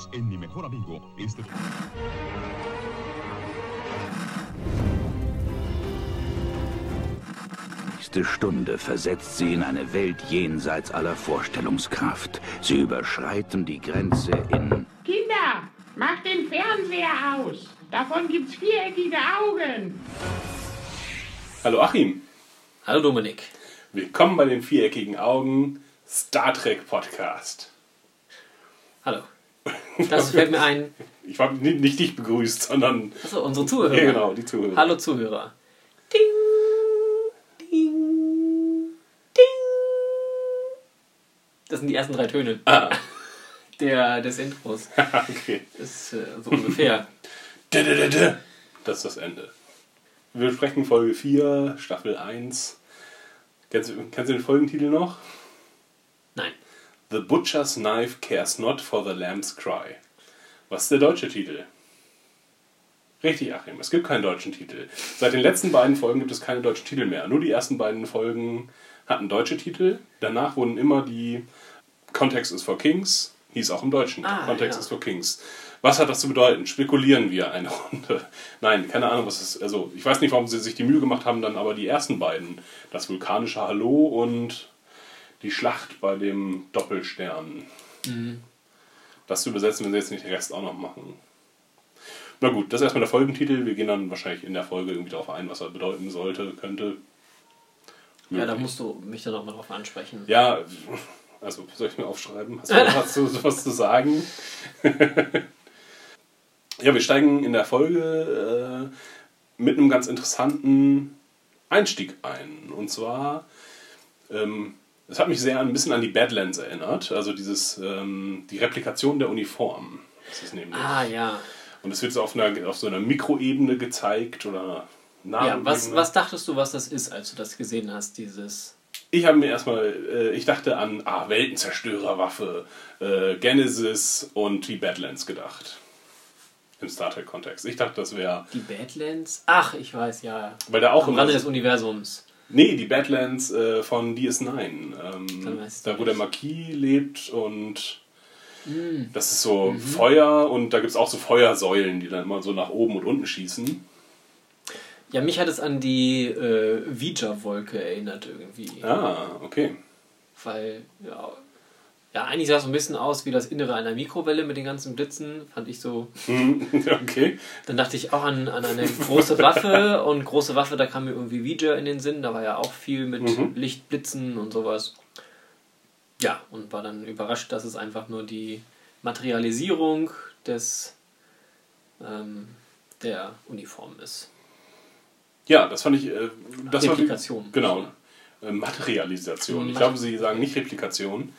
Unidos en Mi Mejor Amigo. Este... nächste Stunde versetzt sie in eine Welt jenseits aller Vorstellungskraft. Sie überschreiten die Grenze in... Kinder, macht den Fernseher aus. Davon gibt's viereckige Augen. Hallo Achim. Hallo Dominik. Willkommen bei den viereckigen Augen Star Trek Podcast. Hallo. Das fällt mir ein. Ich habe nicht, dich begrüßt, sondern. Achso, unsere Zuhörer. Ja, genau, die Zuhörer. Hallo Zuhörer. Ding, ding, ding. Das sind die ersten drei Töne Ah, der, des Intros. okay. Das ist äh, so ungefähr. Da, da, da, da. Das ist das Ende. Wir besprechen Folge 4, Staffel 1. Kennst du, kennst du den Folgentitel noch? Nein. The Butcher's Knife Cares Not for the Lamb's Cry. Was ist der deutsche Titel? Richtig, Achim, es gibt keinen deutschen Titel. Seit den letzten beiden Folgen gibt es keine deutschen Titel mehr. Nur die ersten beiden Folgen hatten deutsche Titel. Danach wurden immer die Context is for Kings, hieß auch im Deutschen. Ah, Context ja. is for Kings. Was hat das zu bedeuten? Spekulieren wir eine Runde. Nein, keine Ahnung, was es Also, ich weiß nicht, warum sie sich die Mühe gemacht haben, dann aber die ersten beiden. Das vulkanische Hallo und die Schlacht bei dem Doppelstern. Das zu übersetzen, wenn sie jetzt nicht den Rest auch noch machen. Na gut, das ist erstmal der Folgentitel. Wir gehen dann wahrscheinlich in der Folge irgendwie darauf ein, was er bedeuten sollte, könnte. Ja, da musst du mich dann nochmal drauf ansprechen. Ja, also soll ich mir aufschreiben? Hast du was zu, was zu sagen? ja, wir steigen in der Folge äh, mit einem ganz interessanten Einstieg ein. Und zwar, ähm, es hat mich sehr ein bisschen an die Badlands erinnert. Also dieses, ähm, die Replikation der Uniform. Das ist nämlich. Ah, ja. Und es wird so auf, einer, auf so einer Mikroebene gezeigt oder Ja, was, was dachtest du, was das ist, als du das gesehen hast, dieses... Ich habe mir erstmal, äh, ich dachte an ah, Weltenzerstörerwaffe, äh, Genesis und die Badlands gedacht. Im Star Trek-Kontext. Ich dachte, das wäre. Die Badlands? Ach, ich weiß, ja. Weil da auch Am. Rande des Universums. Nee, die Badlands äh, von DS9. Dann Ähm, da, wo der Marquis lebt und. Hm. Das ist so Mhm. Feuer und da gibt es auch so Feuersäulen, die dann immer so nach oben und unten schießen. Ja, mich hat es an die äh, Vija-Wolke erinnert irgendwie. Ah, okay. Weil, ja, ja, eigentlich sah es so ein bisschen aus wie das Innere einer Mikrowelle mit den ganzen Blitzen. Fand ich so. Hm, okay. Dann dachte ich auch an, an eine große Waffe und große Waffe, da kam mir irgendwie Vija in den Sinn. Da war ja auch viel mit Mhm. Lichtblitzen und sowas. Ja, und war dann überrascht, dass es einfach nur die Materialisierung des ähm, der Uniform ist. Ja, das fand ich. Äh, das war- Replikation. Genau. Äh, Materialisation. Ich Mat- glaube, sie sagen nicht Replikation.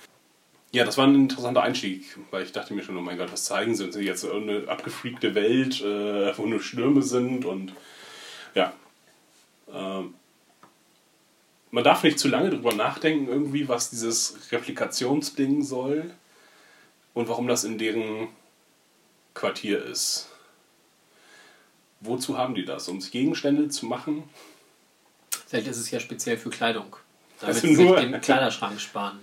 Ja, das war ein interessanter Einstieg, weil ich dachte mir schon, oh mein Gott, was zeigen sie uns jetzt? Eine abgefreakte Welt, äh, wo nur Stürme sind und ja. Ähm, man darf nicht zu lange drüber nachdenken, irgendwie, was dieses Replikationsding soll und warum das in deren Quartier ist. Wozu haben die das? Um sich Gegenstände zu machen? Vielleicht ist es ja speziell für Kleidung. Damit Also sie sich den Kleiderschrank sparen.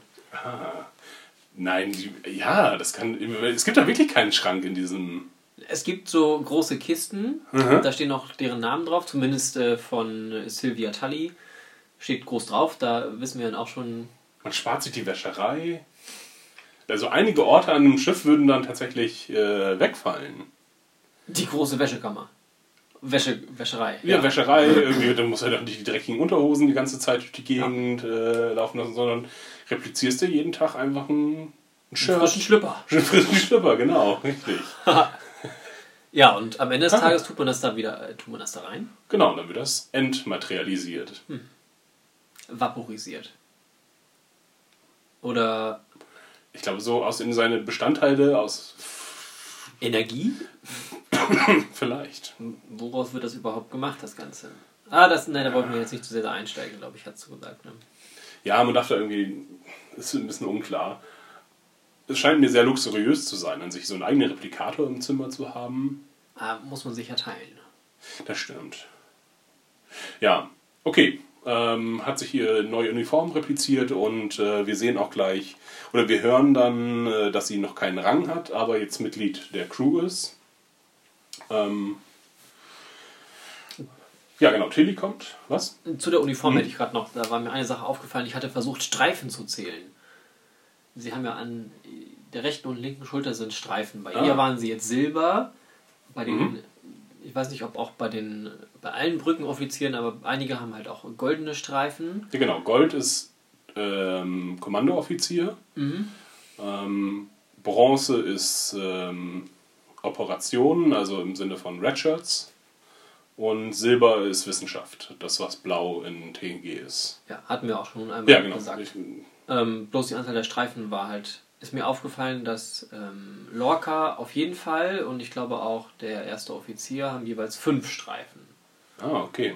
Nein, die, ja, das kann. Es gibt da wirklich keinen Schrank in diesem. Es gibt so große Kisten, Mhm. da stehen auch deren Namen drauf, zumindest äh, von äh, Sylvia Tully. Steht groß drauf, da wissen wir dann auch schon. Man spart sich die Wäscherei. Also einige Orte an einem Schiff würden dann tatsächlich äh, wegfallen. Die große Wäschekammer. Wäsche, Wäscherei. Ja, Wäscherei, irgendwie, dann muss er doch nicht die dreckigen Unterhosen die ganze Zeit durch die Gegend äh, laufen lassen, sondern replizierst du jeden Tag einfach ein, ein Shirt. Frischen Schlüpper. Einen frischen Schlüpper, genau, richtig. Ja, und am Ende des Ah. Tages tut man das da wieder, äh, tut man das da rein, Genau, dann wird das entmaterialisiert. vaporisiert. Oder Ich glaube, so aus in seine Bestandteile, aus Energie? vielleicht. Woraus wird das überhaupt gemacht, das Ganze? Ah, das, nein, da wollten wir jetzt nicht zu sehr da einsteigen, glaube ich, hat du gesagt. Ne? Ja, man darf da irgendwie, ist ein bisschen unklar. Es scheint mir sehr luxuriös zu sein, an sich so einen eigenen Replikator im Zimmer zu haben. Ah, muss man sich ja teilen. Das stimmt. Ja, okay. ähm, hat sich hier neue Uniform repliziert und äh, wir sehen auch gleich, oder wir hören dann, äh, dass sie noch keinen Rang hat, aber jetzt Mitglied der Crew ist. Ähm, ja, genau, Tilly kommt. Was? Zu der Uniform Mhm. hätte ich gerade noch, da war mir eine Sache aufgefallen, ich hatte versucht, Streifen zu zählen. Sie haben ja an der rechten und linken Schulter sind Streifen. Bei Ah. ihr waren sie jetzt Silber, bei den, Mhm. ich weiß nicht, ob auch bei den, bei allen Brückenoffizieren, aber einige haben halt auch goldene Streifen. Ja, genau, Gold ist ähm, Kommandooffizier. Mhm. Ähm, Bronze ist ähm, Operationen, also im Sinne von Redshirts. Und Silber ist Wissenschaft, das was blau in TNG ist. Ja, hatten wir auch schon einmal Ja, genau. gesagt. Ich, Ähm, bloß die Anzahl der Streifen war halt, ist mir aufgefallen, dass ähm, Lorca auf jeden Fall und ich glaube auch der erste Offizier haben jeweils fünf Streifen. ah, okay.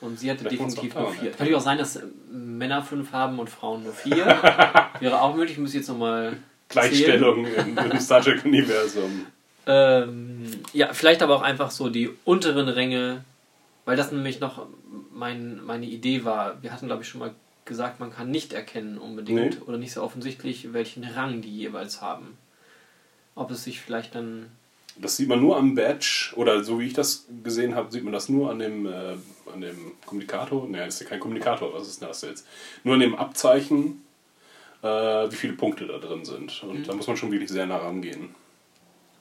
Und sie hatte Vielleicht definitiv nur vier. erkennen. Kann natürlich auch sein, dass äh, Männer fünf haben und Frauen nur vier. Wäre auch möglich, ich muss jetzt nochmal. Gleichstellung im, im Star Trek-Universum. Ähm, ja, vielleicht aber auch einfach so die unteren Ränge, weil das nämlich noch mein, meine Idee war. Wir hatten, glaube ich, schon mal gesagt, man kann nicht erkennen unbedingt Nee. oder nicht so offensichtlich, welchen Rang die jeweils haben. Ob es sich vielleicht dann. Das sieht man nur am Badge, oder so wie ich das gesehen habe, sieht man das nur an dem, äh, an dem Kommunikator. Ne, das ist ja kein Kommunikator, was ist denn das jetzt? Nur an dem Abzeichen, äh, wie viele Punkte da drin sind. Und da muss man schon wirklich sehr nah rangehen.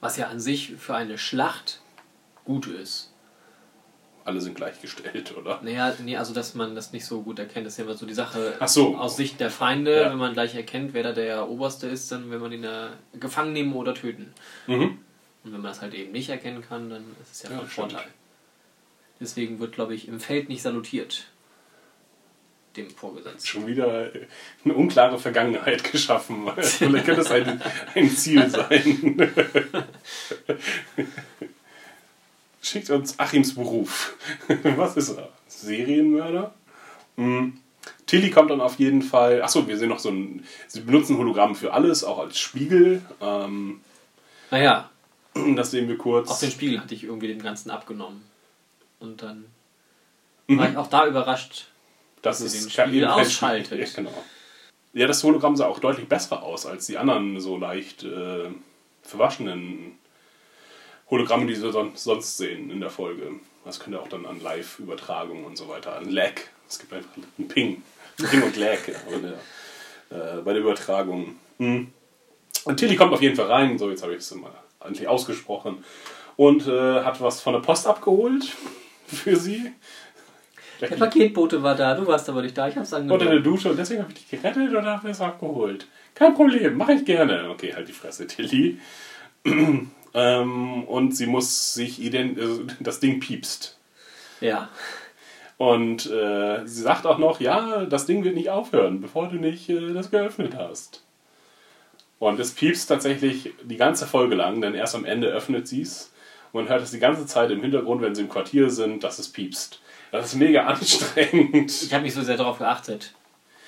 Was ja an sich für eine Schlacht gut ist. Alle sind gleichgestellt, oder? Naja, nee, also dass man das nicht so gut erkennt, das ist ja immer so die Sache Ach so. aus Sicht der Feinde, Ja. wenn man gleich erkennt, wer da der Oberste ist, dann will man ihn ja gefangen nehmen oder töten. Mhm. Und wenn man das halt eben nicht erkennen kann, dann ist es ja, Ja, von. Vorteil. Deswegen wird, glaube ich, im Feld nicht salutiert. Dem Vorgesetzten. Schon wieder eine unklare Vergangenheit geschaffen. Vielleicht könnte es ein, ein Ziel sein. Schickt uns Achims Beruf. Was ist er? Serienmörder? Hm. Tilly kommt dann auf jeden Fall. Achso, wir sehen noch so ein. Sie benutzen Hologramm für alles, auch als Spiegel. Ähm, Naja, das sehen wir kurz. auch den Spiegel hatte ich irgendwie dem Ganzen abgenommen. Und dann Mhm. war ich auch da überrascht. Das dass ist sie den kein ausschaltet. Ja, genau. Ja, das Hologramm sah auch deutlich besser aus als die anderen so leicht äh, verwaschenen Hologramme, die wir son sonst sehen in der Folge. Das könnte auch dann an Live-Übertragungen und so weiter, an Lag. Es gibt einfach einen Ping. Ping und Lag der, äh, bei der Übertragung. Hm. Und Tilly kommt auf jeden Fall rein, so jetzt habe ich es mal endlich ausgesprochen, und äh, hat was von der Post abgeholt für sie. Der Paketbote war da, du warst aber nicht da, ich hab's unter der angenommen. Dusche und deswegen habe ich dich gerettet oder habe ich es abgeholt? Kein Problem, mache ich gerne. Okay, halt die Fresse, Tilly. ähm, und sie muss sich ident also das Ding piepst. Ja. Und äh, sie sagt auch noch, ja, das Ding wird nicht aufhören, bevor du nicht äh, das geöffnet hast. Und es piepst tatsächlich die ganze Folge lang, denn erst am Ende öffnet sie es. Man hört es die ganze Zeit im Hintergrund, wenn sie im Quartier sind, dass es piepst. Das ist mega anstrengend. Ich habe nicht so sehr darauf geachtet.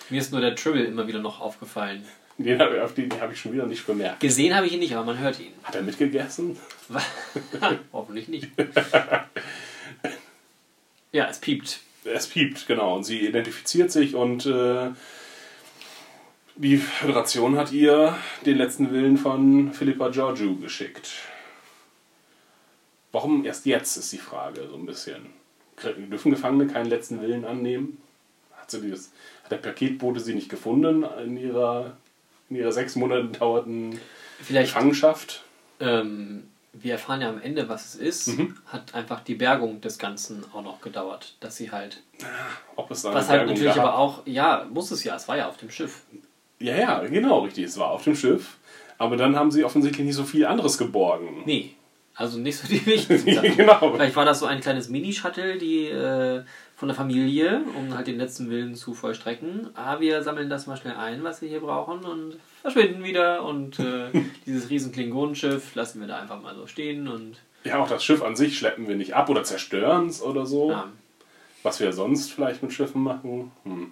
Mir ist nur der Tribble immer wieder noch aufgefallen. Den hab, auf den habe ich schon wieder nicht bemerkt. Gesehen habe ich ihn nicht, aber man hört ihn. Hat er mitgegessen? Hoffentlich nicht. Ja, es piept. Es piept, genau. Und sie identifiziert sich und äh, die Föderation hat ihr den letzten Willen von Philippa Georgiou geschickt. Warum erst jetzt, ist die Frage, so ein bisschen. Dürfen Gefangene keinen letzten Willen annehmen? Hat, sie dieses, hat der Paketbote sie nicht gefunden in ihrer, in ihrer sechs Monate dauernden Vielleicht, Gefangenschaft? ähm, wir erfahren ja am Ende, was es ist, Mhm. hat einfach die Bergung des Ganzen auch noch gedauert. Dass sie halt. Ob es da Was halt Bergung natürlich gab? aber auch, ja, muss es ja, es war ja auf dem Schiff. Ja, ja, genau, richtig. Es war auf dem Schiff. Aber dann haben sie offensichtlich nicht so viel anderes geborgen. Nee, also nicht so die wichtigsten genau. Vielleicht war das so ein kleines Mini-Shuttle, die äh, von der Familie, um halt den letzten Willen zu vollstrecken. Ah, wir sammeln das mal schnell ein, was wir hier brauchen und verschwinden wieder. Und äh, dieses riesen Klingonenschiff lassen wir da einfach mal so stehen und Ja, auch das Schiff an sich schleppen wir nicht ab oder zerstören es oder so. ja, Was wir sonst vielleicht mit Schiffen machen. Hm.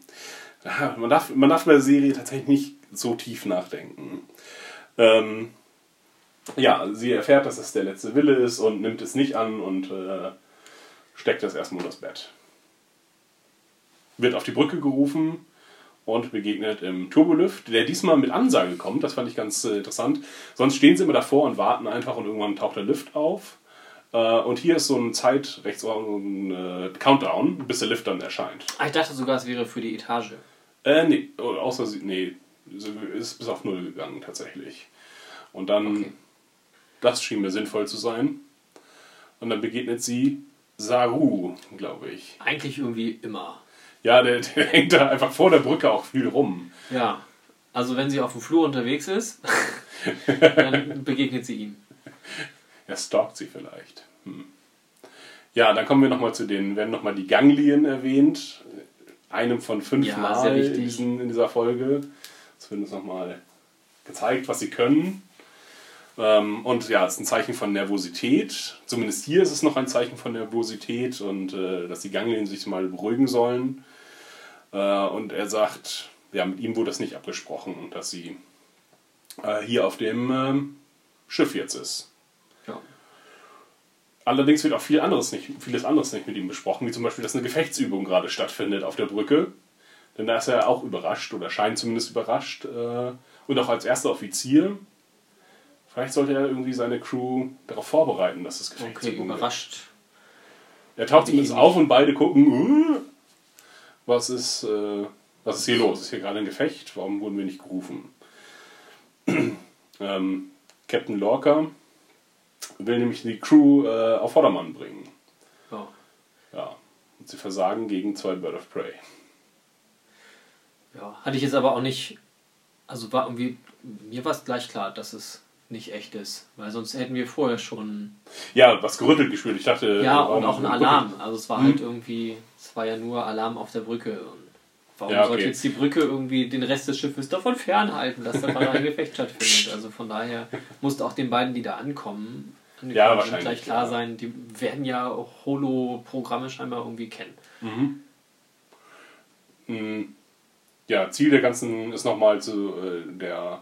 Ja, man, darf, man darf bei der Serie tatsächlich nicht so tief nachdenken. Ähm, ja, sie erfährt, dass es der letzte Wille ist und nimmt es nicht an und äh, steckt es erstmal unter das Bett. wird auf die Brücke gerufen und begegnet im Turbolift, der diesmal mit Ansage kommt. Das fand ich ganz äh, interessant. Sonst stehen sie immer davor und warten einfach und irgendwann taucht der Lift auf. Äh, und hier ist so ein Zeit, rechts so ein äh, Countdown, bis der Lift dann erscheint. Ah, ich dachte sogar, es wäre für die Etage. Äh, nee, außer sie, nee, ist bis auf Null gegangen tatsächlich. Und dann, Okay. Das schien mir sinnvoll zu sein. Und dann begegnet sie Saru, glaube ich. Eigentlich irgendwie immer. Ja, der, der hängt da einfach vor der Brücke auch viel rum. Ja. Also wenn sie auf dem Flur unterwegs ist, dann begegnet sie ihm. Er stalkt sie vielleicht. Hm. Ja, dann kommen wir nochmal zu den, werden nochmal die Ganglien erwähnt. Einem von fünf Ja, Mal in, diesen, in dieser Folge. Es wird uns nochmal gezeigt, was sie können. Ähm, und ja, es ist ein Zeichen von Nervosität. Zumindest hier ist es noch ein Zeichen von Nervosität und äh, dass die Ganglien sich mal beruhigen sollen. Äh, und er sagt, ja, mit ihm wurde das nicht abgesprochen und dass sie äh, hier auf dem ähm, Schiff jetzt ist. Ja. Allerdings wird auch viel anderes nicht, vieles anderes nicht mit ihm besprochen, wie zum Beispiel, dass eine Gefechtsübung gerade stattfindet auf der Brücke. Denn da ist er auch überrascht oder scheint zumindest überrascht. Äh, und auch als erster Offizier. Vielleicht sollte er irgendwie seine Crew darauf vorbereiten, dass es Okay, Gefechtsübungen gibt. überrascht. Er taucht zumindest auf und beide gucken, uh, was ist, äh, was ist hier los? Ist hier gerade ein Gefecht? Warum wurden wir nicht gerufen? ähm, Captain Lorca will nämlich die Crew äh, auf Vordermann bringen. Ja. Ja. Und sie versagen gegen zwei Bird of Prey. ja. Hatte ich jetzt aber auch nicht. Also war irgendwie. Mir war es gleich klar, dass es nicht echt ist. Weil sonst hätten wir vorher schon. Ja, was gerüttelt gespielt. Ich dachte. Ja, warum- und auch ein Alarm. Also es war Hm. halt irgendwie. Es war ja nur Alarm auf der Brücke. Und warum Ja, okay. sollte jetzt die Brücke irgendwie den Rest des Schiffes davon fernhalten, dass da gerade ein Gefecht stattfindet? Also von daher musste auch den beiden, die da ankommen, Ja, wahrscheinlich, gleich klar ja. sein, die werden ja Holo-Programme scheinbar irgendwie kennen. Mm, Ja, Ziel der ganzen ist nochmal zu äh, der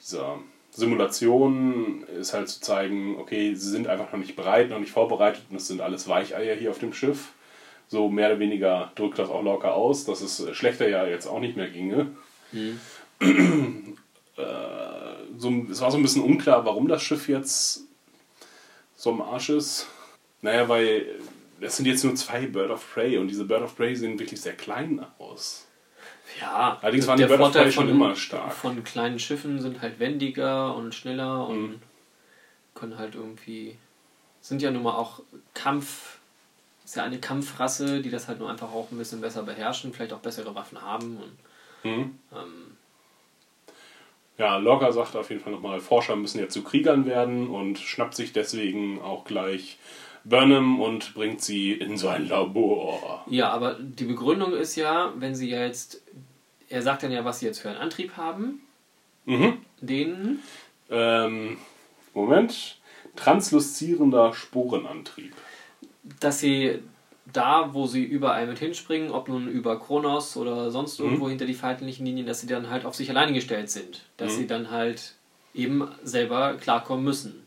dieser Simulation ist halt zu zeigen, okay, sie sind einfach noch nicht bereit, noch nicht vorbereitet und es sind alles Weicheier hier auf dem Schiff. So mehr oder weniger drückt das auch locker aus, dass es schlechter ja jetzt auch nicht mehr ginge. äh, so, es war so ein bisschen unklar, warum das Schiff jetzt so am Arsch ist. Naja, weil es sind jetzt nur zwei Bird of Prey und diese Bird of Prey sehen wirklich sehr klein aus. Ja, Allerdings waren die Bird of Prey schon immer stark. Von kleinen Schiffen sind halt wendiger und schneller und Mhm. können halt irgendwie. Sind ja nun mal auch Kampf. Ist ja eine Kampfrasse, die das halt nur einfach auch ein bisschen besser beherrschen, vielleicht auch bessere Waffen haben. Und, Mhm. ähm, Ja, Logger sagt auf jeden Fall nochmal, Forscher müssen jetzt zu Kriegern werden und schnappt sich deswegen auch gleich Burnham und bringt sie in sein Labor. ja, aber die Begründung ist ja, wenn sie jetzt. Er sagt dann ja, was sie jetzt für einen Antrieb haben. Mhm. Den. Ähm, Moment. Transluszierender Sporenantrieb. dass sie da, wo sie überall mit hinspringen, ob nun über Kronos oder sonst Mhm. irgendwo hinter die feindlichen Linien, dass sie dann halt auf sich alleine gestellt sind. Dass Mhm. sie dann halt eben selber klarkommen müssen.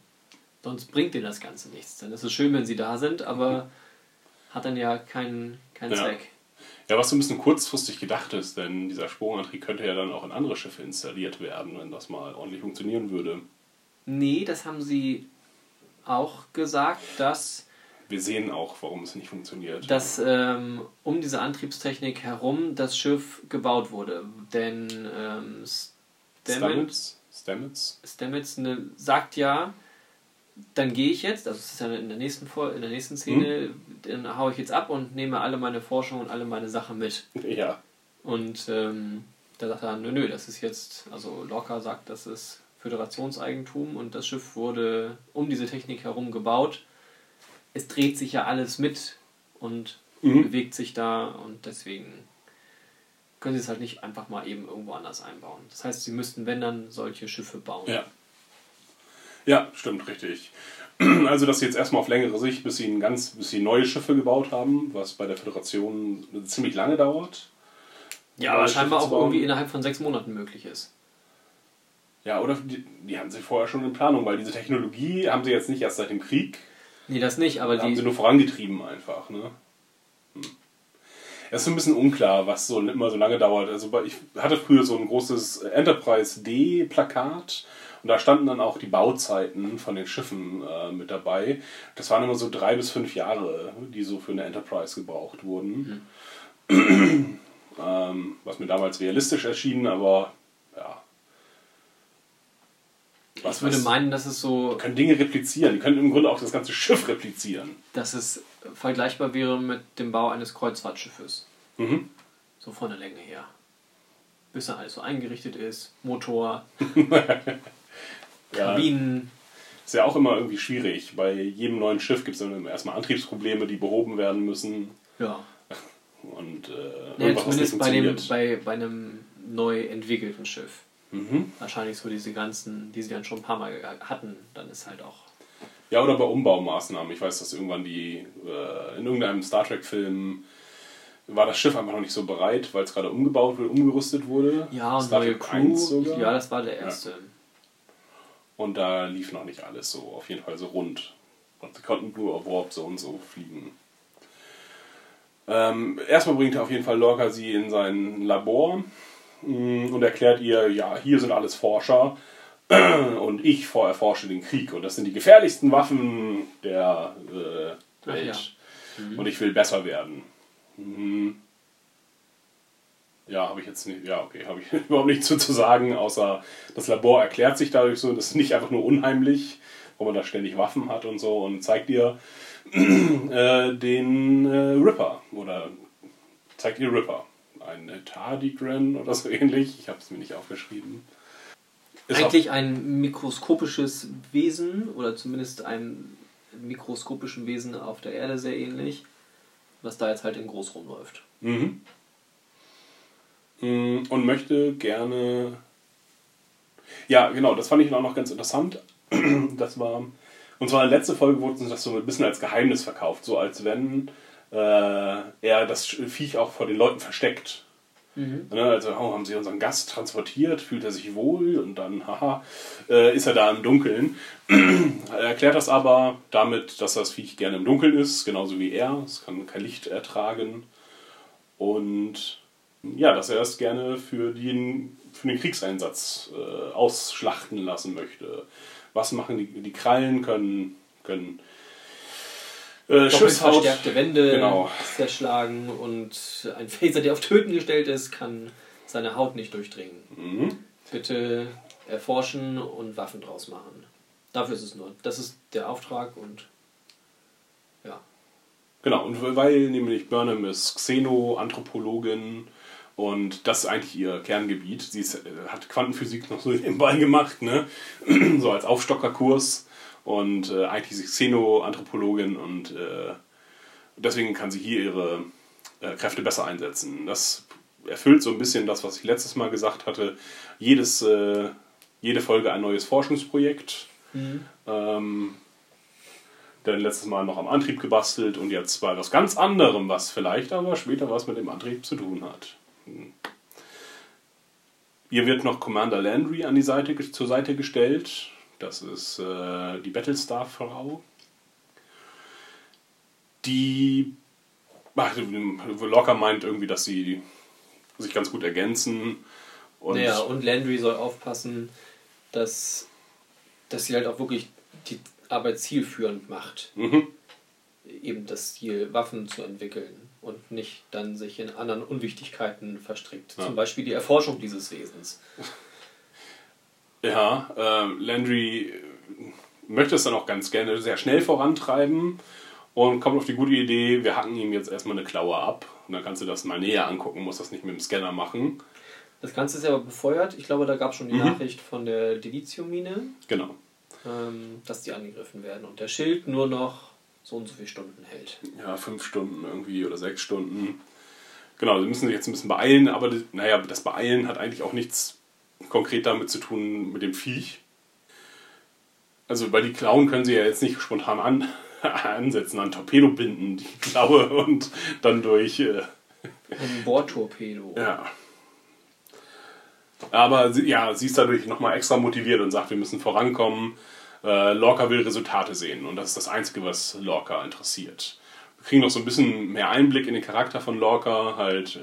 Sonst bringt denen das Ganze nichts. Dann ist es schön, wenn sie da sind, aber hat dann ja keinen, keinen Ja. Zweck. Ja, was so ein bisschen kurzfristig gedacht ist, denn dieser Sporenantrieb könnte ja dann auch in andere Schiffe installiert werden, wenn das mal ordentlich funktionieren würde. Nee, das haben sie auch gesagt, dass, Wir sehen auch, warum es nicht funktioniert. dass ähm, um diese Antriebstechnik herum das Schiff gebaut wurde. Denn ähm, Stamets, Stamets? Stamets? Stamets ne, sagt ja, dann gehe ich jetzt, also das ist ja in der nächsten, Vor- in der nächsten Szene, dann haue ich jetzt ab und nehme alle meine Forschung und alle meine Sachen mit. Ja. Und ähm, da sagt er, nö, nö, das ist jetzt, also Lorca sagt, das ist Föderationseigentum und das Schiff wurde um diese Technik herum gebaut. Es dreht sich ja alles mit und Mhm. bewegt sich da und deswegen können sie es halt nicht einfach mal eben irgendwo anders einbauen. Das heißt, sie müssten, wenn dann, solche Schiffe bauen. Ja. Ja, stimmt, richtig. Also, dass sie jetzt erstmal auf längere Sicht, bis sie, ein ganz, bis sie neue Schiffe gebaut haben, was bei der Föderation ziemlich lange dauert. Ja, aber scheinbar auch irgendwie innerhalb von sechs Monaten möglich ist. Ja, oder die, die haben sie vorher schon in Planung, weil diese Technologie haben sie jetzt nicht erst seit dem Krieg, Nee, das nicht, aber haben sie die. nur vorangetrieben einfach. Ne? Hm. Es ist ein bisschen unklar, was so immer so lange dauert. Also ich hatte früher so ein großes Enterprise D-Plakat und da standen dann auch die Bauzeiten von den Schiffen äh, mit dabei. Das waren immer so drei bis fünf Jahre, die so für eine Enterprise gebraucht wurden. ähm, was mir damals realistisch erschien, aber ja. Was, Ich würde was- meinen, dass es so, die können Dinge replizieren. Die können im Grunde auch das ganze Schiff replizieren. dass es vergleichbar wäre mit dem Bau eines Kreuzfahrtschiffes. Mhm. So von der Länge her. Bis dann alles so eingerichtet ist. Motor. Kabinen. Ist ja auch immer irgendwie schwierig. Bei jedem neuen Schiff gibt es dann erstmal Antriebsprobleme, die behoben werden müssen. Ja. Und äh, ja irgendwas, was nicht zumindest bei, dem, bei, bei einem neu entwickelten Schiff. Mhm. Wahrscheinlich so diese ganzen, die sie dann schon ein paar Mal hatten. Dann ist halt auch. Ja, oder bei Umbaumaßnahmen. Ich weiß, dass irgendwann die äh, in irgendeinem Star Trek-Film war das Schiff einfach noch nicht so bereit, weil es gerade umgebaut wurde, umgerüstet wurde. Ja, und Star neue Trek Crew. 1 sogar. Ja, das war der erste. Und da lief noch nicht alles so, auf jeden Fall so rund. Und sie konnten nur Warp so und so fliegen. Ähm, erstmal bringt auf jeden Fall Lorca sie in sein Labor mm, und erklärt ihr, ja, hier sind alles Forscher und ich erforsche den Krieg und das sind die gefährlichsten Waffen der äh, Welt. Und ich will besser werden. Mhm. Ja, habe ich jetzt nicht, ja, okay, habe ich überhaupt nichts zu, zu sagen, außer das Labor erklärt sich dadurch so, das ist nicht einfach nur unheimlich, wo man da ständig Waffen hat und so und zeigt ihr äh, den äh, Ripper oder zeigt ihr Ripper. Ein Tardigrade oder so ähnlich, ich habe es mir nicht aufgeschrieben. Ist Eigentlich ein mikroskopisches Wesen oder zumindest einem mikroskopischen Wesen auf der Erde sehr ähnlich, was da jetzt halt in groß rumläuft. Mhm. Mm, Und möchte gerne. Ja, genau, das fand ich auch noch ganz interessant. Das war. Und zwar in der letzten Folge wurde uns das so ein bisschen als Geheimnis verkauft, so als wenn äh, er das Viech auch vor den Leuten versteckt. Ne, also oh, haben sie unseren Gast transportiert, fühlt er sich wohl und dann, haha, äh, ist er da im Dunkeln. er erklärt das aber damit, dass das Viech gerne im Dunkeln ist, genauso wie er. Es kann kein Licht ertragen. Und ja, dass er es gerne für den, für den Kriegseinsatz äh, ausschlachten lassen möchte. Was machen die, die Krallen? Können, können äh, Schiffshaut. verstärkte Wände Genau. zerschlagen und ein Phaser, der auf Töten gestellt ist, kann seine Haut nicht durchdringen. Mhm. Bitte erforschen und Waffen draus machen. Dafür ist es nur. Das ist der Auftrag und ja. Genau, und weil nämlich Burnham ist Xenoanthropologin und das ist eigentlich ihr Kerngebiet. Sie ist, äh, hat Quantenphysik noch so nebenbei gemacht, ne? so als Aufstockerkurs und äh, eigentlich ist sie Xenoanthropologin und äh, deswegen kann sie hier ihre äh, Kräfte besser einsetzen. Das erfüllt so ein bisschen das, was ich letztes Mal gesagt hatte. Jedes, äh, jede Folge ein neues Forschungsprojekt. Ähm, dann letztes Mal noch am Antrieb gebastelt und jetzt bei was ganz anderem, was vielleicht aber später was mit dem Antrieb zu tun hat. Hier wird noch Commander Landry an die Seite, zur Seite gestellt. Das ist äh, die Battlestar-Frau. Die ach, locker meint irgendwie, dass sie sich ganz gut ergänzen. Und naja, und Landry soll aufpassen, dass, dass sie halt auch wirklich die Arbeit zielführend macht. Mhm. Eben das Ziel, Waffen zu entwickeln und nicht dann sich in anderen Unwichtigkeiten verstrickt. Ja. Zum Beispiel die Erforschung dieses Wesens. Ja, äh, Landry möchte es dann auch ganz gerne sehr schnell vorantreiben und kommt auf die gute Idee, wir hacken ihm jetzt erstmal eine Klaue ab und dann kannst du das mal näher angucken, muss das nicht mit dem Scanner machen. Das Ganze ist aber befeuert. Ich glaube, da gab es schon die Mhm. Nachricht von der Dilithium-Mine, Genau. ähm, dass die angegriffen werden und der Schild nur noch so und so viele Stunden hält. Ja, fünf Stunden irgendwie oder sechs Stunden. Genau, sie müssen sich jetzt ein bisschen beeilen, aber naja, das Beeilen hat eigentlich auch nichts konkret damit zu tun mit dem Viech. Also, weil die Klauen können sie ja jetzt nicht spontan an, ansetzen, an Torpedo binden, die Klaue und dann durch. Äh, Ein Bohrtorpedo. Ja. Aber ja, sie ist dadurch nochmal extra motiviert und sagt, wir müssen vorankommen. Äh, Lorca will Resultate sehen und das ist das Einzige, was Lorca interessiert. kriegen noch so ein bisschen mehr Einblick in den Charakter von Lorca. Halt, äh,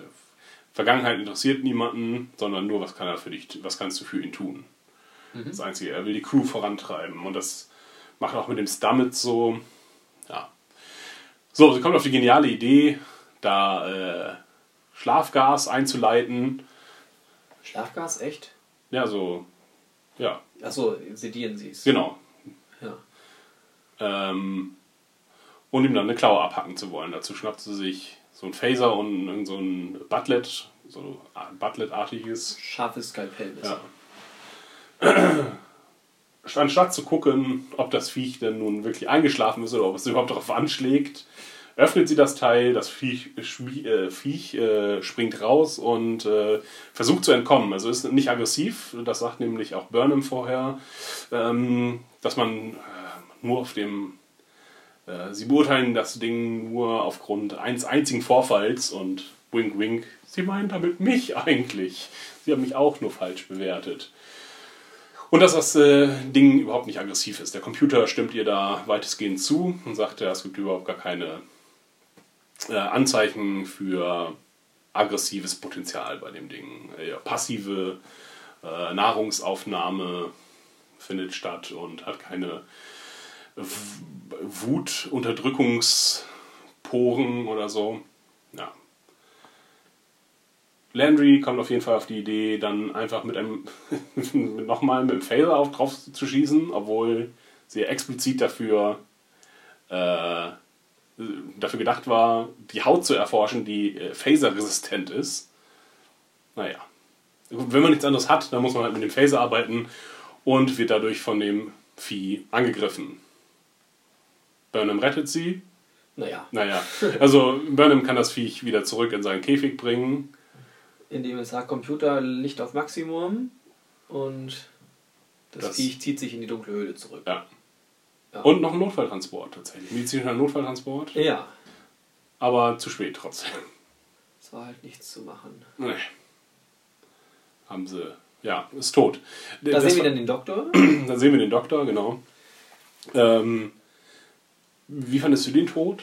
Vergangenheit interessiert niemanden, sondern nur, was kann er für dich, was kannst du für ihn tun. Das Einzige, er will die Crew vorantreiben und das macht auch mit dem Stammet so. Ja. So, sie kommt auf die geniale Idee, da äh, Schlafgas einzuleiten. Schlafgas, echt? Ja, so. Ja, Achso, sedieren sie es. genau. Ähm, und ihm dann eine Klaue abhacken zu wollen. Dazu schnappt sie sich so ein Phaser und irgend so ein Butlet, so ein Butlet-artiges. Scharfes Skalpell. Ja. Anstatt zu gucken, ob das Viech denn nun wirklich eingeschlafen ist oder ob es überhaupt darauf anschlägt, öffnet sie das Teil, das Viech, schmi- äh, Viech äh, springt raus und äh, versucht zu entkommen. Also ist nicht aggressiv, das sagt nämlich auch Burnham vorher, ähm, dass man äh, nur auf dem äh, Sie beurteilen das Ding nur aufgrund eines einzigen Vorfalls und wink wink, Sie meinen damit mich eigentlich. Sie haben mich auch nur falsch bewertet. Und dass das äh, Ding überhaupt nicht aggressiv ist. Der Computer stimmt ihr da weitestgehend zu und sagt, ja, es gibt überhaupt gar keine äh, Anzeichen für aggressives Potenzial bei dem Ding. Äh, passive Nahrungsaufnahme findet statt und hat keine Wutunterdrückungsporen oder so. Ja. Landry kommt auf jeden Fall auf die Idee, dann einfach mit einem nochmal mit dem Phaser auf drauf zu schießen, obwohl sie explizit dafür äh, dafür gedacht war, die Haut zu erforschen, die äh, phaserresistent ist. Naja. Wenn man nichts anderes hat, dann muss man halt mit dem Phaser arbeiten und wird dadurch von dem Vieh angegriffen. Burnham rettet sie. Naja, Naja, also Burnham kann das Viech wieder zurück in seinen Käfig bringen. indem es sagt, Computer Licht auf Maximum und das, Das- Viech zieht sich in die dunkle Höhle zurück. Ja. Ja. Und noch ein Notfalltransport tatsächlich. Medizinischer Notfalltransport. Ja, Aber zu spät trotzdem. es war halt nichts zu machen. Nee. Haben sie. Ja, ist tot. Da Das sehen wir dann den Doktor. da sehen wir den Doktor, genau. Ähm, wie fandest du den Tod?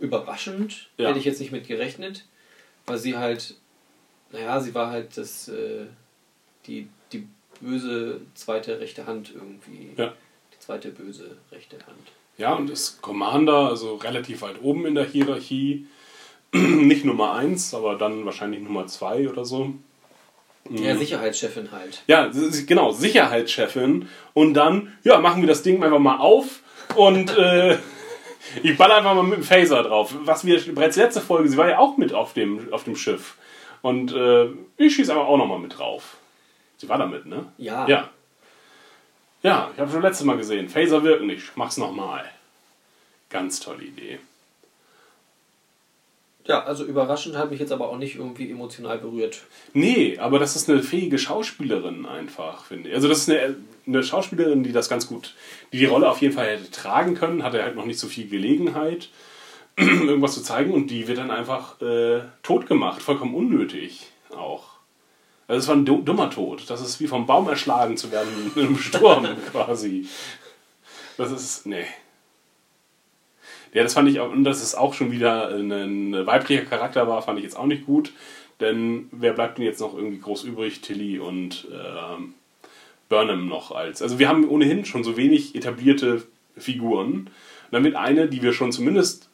Überraschend. Ja. Hätte ich jetzt nicht mit gerechnet. Weil sie halt, naja, sie war halt das, äh, die, die böse zweite rechte Hand irgendwie. Ja. Die zweite böse rechte Hand. Ja, und ist Commander, also relativ weit oben in der Hierarchie. Nicht Nummer 1, aber dann wahrscheinlich Nummer 2 oder so. Ja, Sicherheitschefin halt. Ja, genau, Sicherheitschefin. Und dann, ja, machen wir das Ding einfach mal auf und äh, ich baller einfach mal mit dem Phaser drauf. Was wir bereits letzte Folge, sie war ja auch mit auf dem, auf dem Schiff. Und äh, ich schieße aber auch nochmal mit drauf. Sie war da mit, ne? Ja. Ja. Ja, ich habe schon letztes Mal gesehen. Phaser wirkt nicht. Ich Mach's nochmal. Ganz tolle Idee. Ja, also überraschend hat mich jetzt aber auch nicht irgendwie emotional berührt. Nee, aber das ist eine fähige Schauspielerin einfach, finde ich. Also das ist eine, eine Schauspielerin, die das ganz gut, die die Rolle auf jeden Fall hätte tragen können, hatte halt noch nicht so viel Gelegenheit, irgendwas zu zeigen und die wird dann einfach äh, tot gemacht, vollkommen unnötig auch. Also es war ein du- dummer Tod. Das ist wie vom Baum erschlagen zu werden in einem Sturm quasi. Das ist, nee. Ja, das fand ich auch, und dass es auch schon wieder ein, ein weiblicher Charakter war, fand ich jetzt auch nicht gut. Denn wer bleibt denn jetzt noch irgendwie groß übrig? Tilly und ähm, Burnham noch als. Also wir haben ohnehin schon so wenig etablierte Figuren. Und dann wird eine, die wir schon zumindest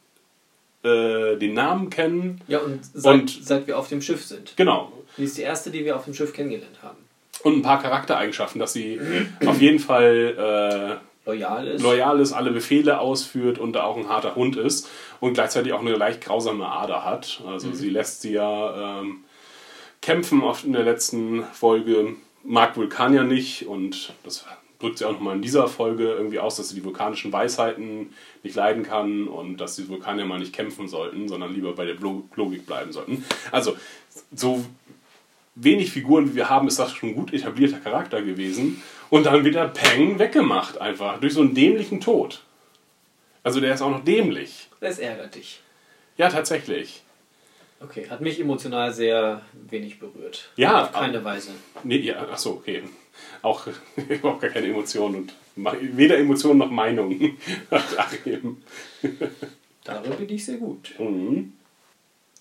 äh, den Namen kennen. Ja, und seit, Und- seit wir auf dem Schiff sind. Genau. Die ist die erste, die wir auf dem Schiff kennengelernt haben. Und ein paar Charaktereigenschaften, dass sie auf jeden Fall Loyal ist. loyal ist, alle Befehle ausführt und da auch ein harter Hund ist und gleichzeitig auch eine leicht grausame Ader hat. Also sie lässt sie ja ähm, kämpfen auf, in der letzten Folge, mag Vulkanier nicht und das drückt sie auch nochmal in dieser Folge irgendwie aus, dass sie die vulkanischen Weisheiten nicht leiden kann und dass die Vulkanier mal nicht kämpfen sollten, sondern lieber bei der Logik bleiben sollten. Also so wenig Figuren wie wir haben, ist das schon ein gut etablierter Charakter gewesen. Und dann wird er Peng weggemacht einfach durch so einen dämlichen Tod. Also der ist auch noch dämlich. Das ärgert dich. Ja, tatsächlich. Okay, hat mich emotional sehr wenig berührt. Ja, Auf keine Weise. Nee, ja, achso, okay. Auch überhaupt gar keine Emotionen und weder Emotionen noch Meinung. Achim. Darin bin ich sehr gut. Mhm.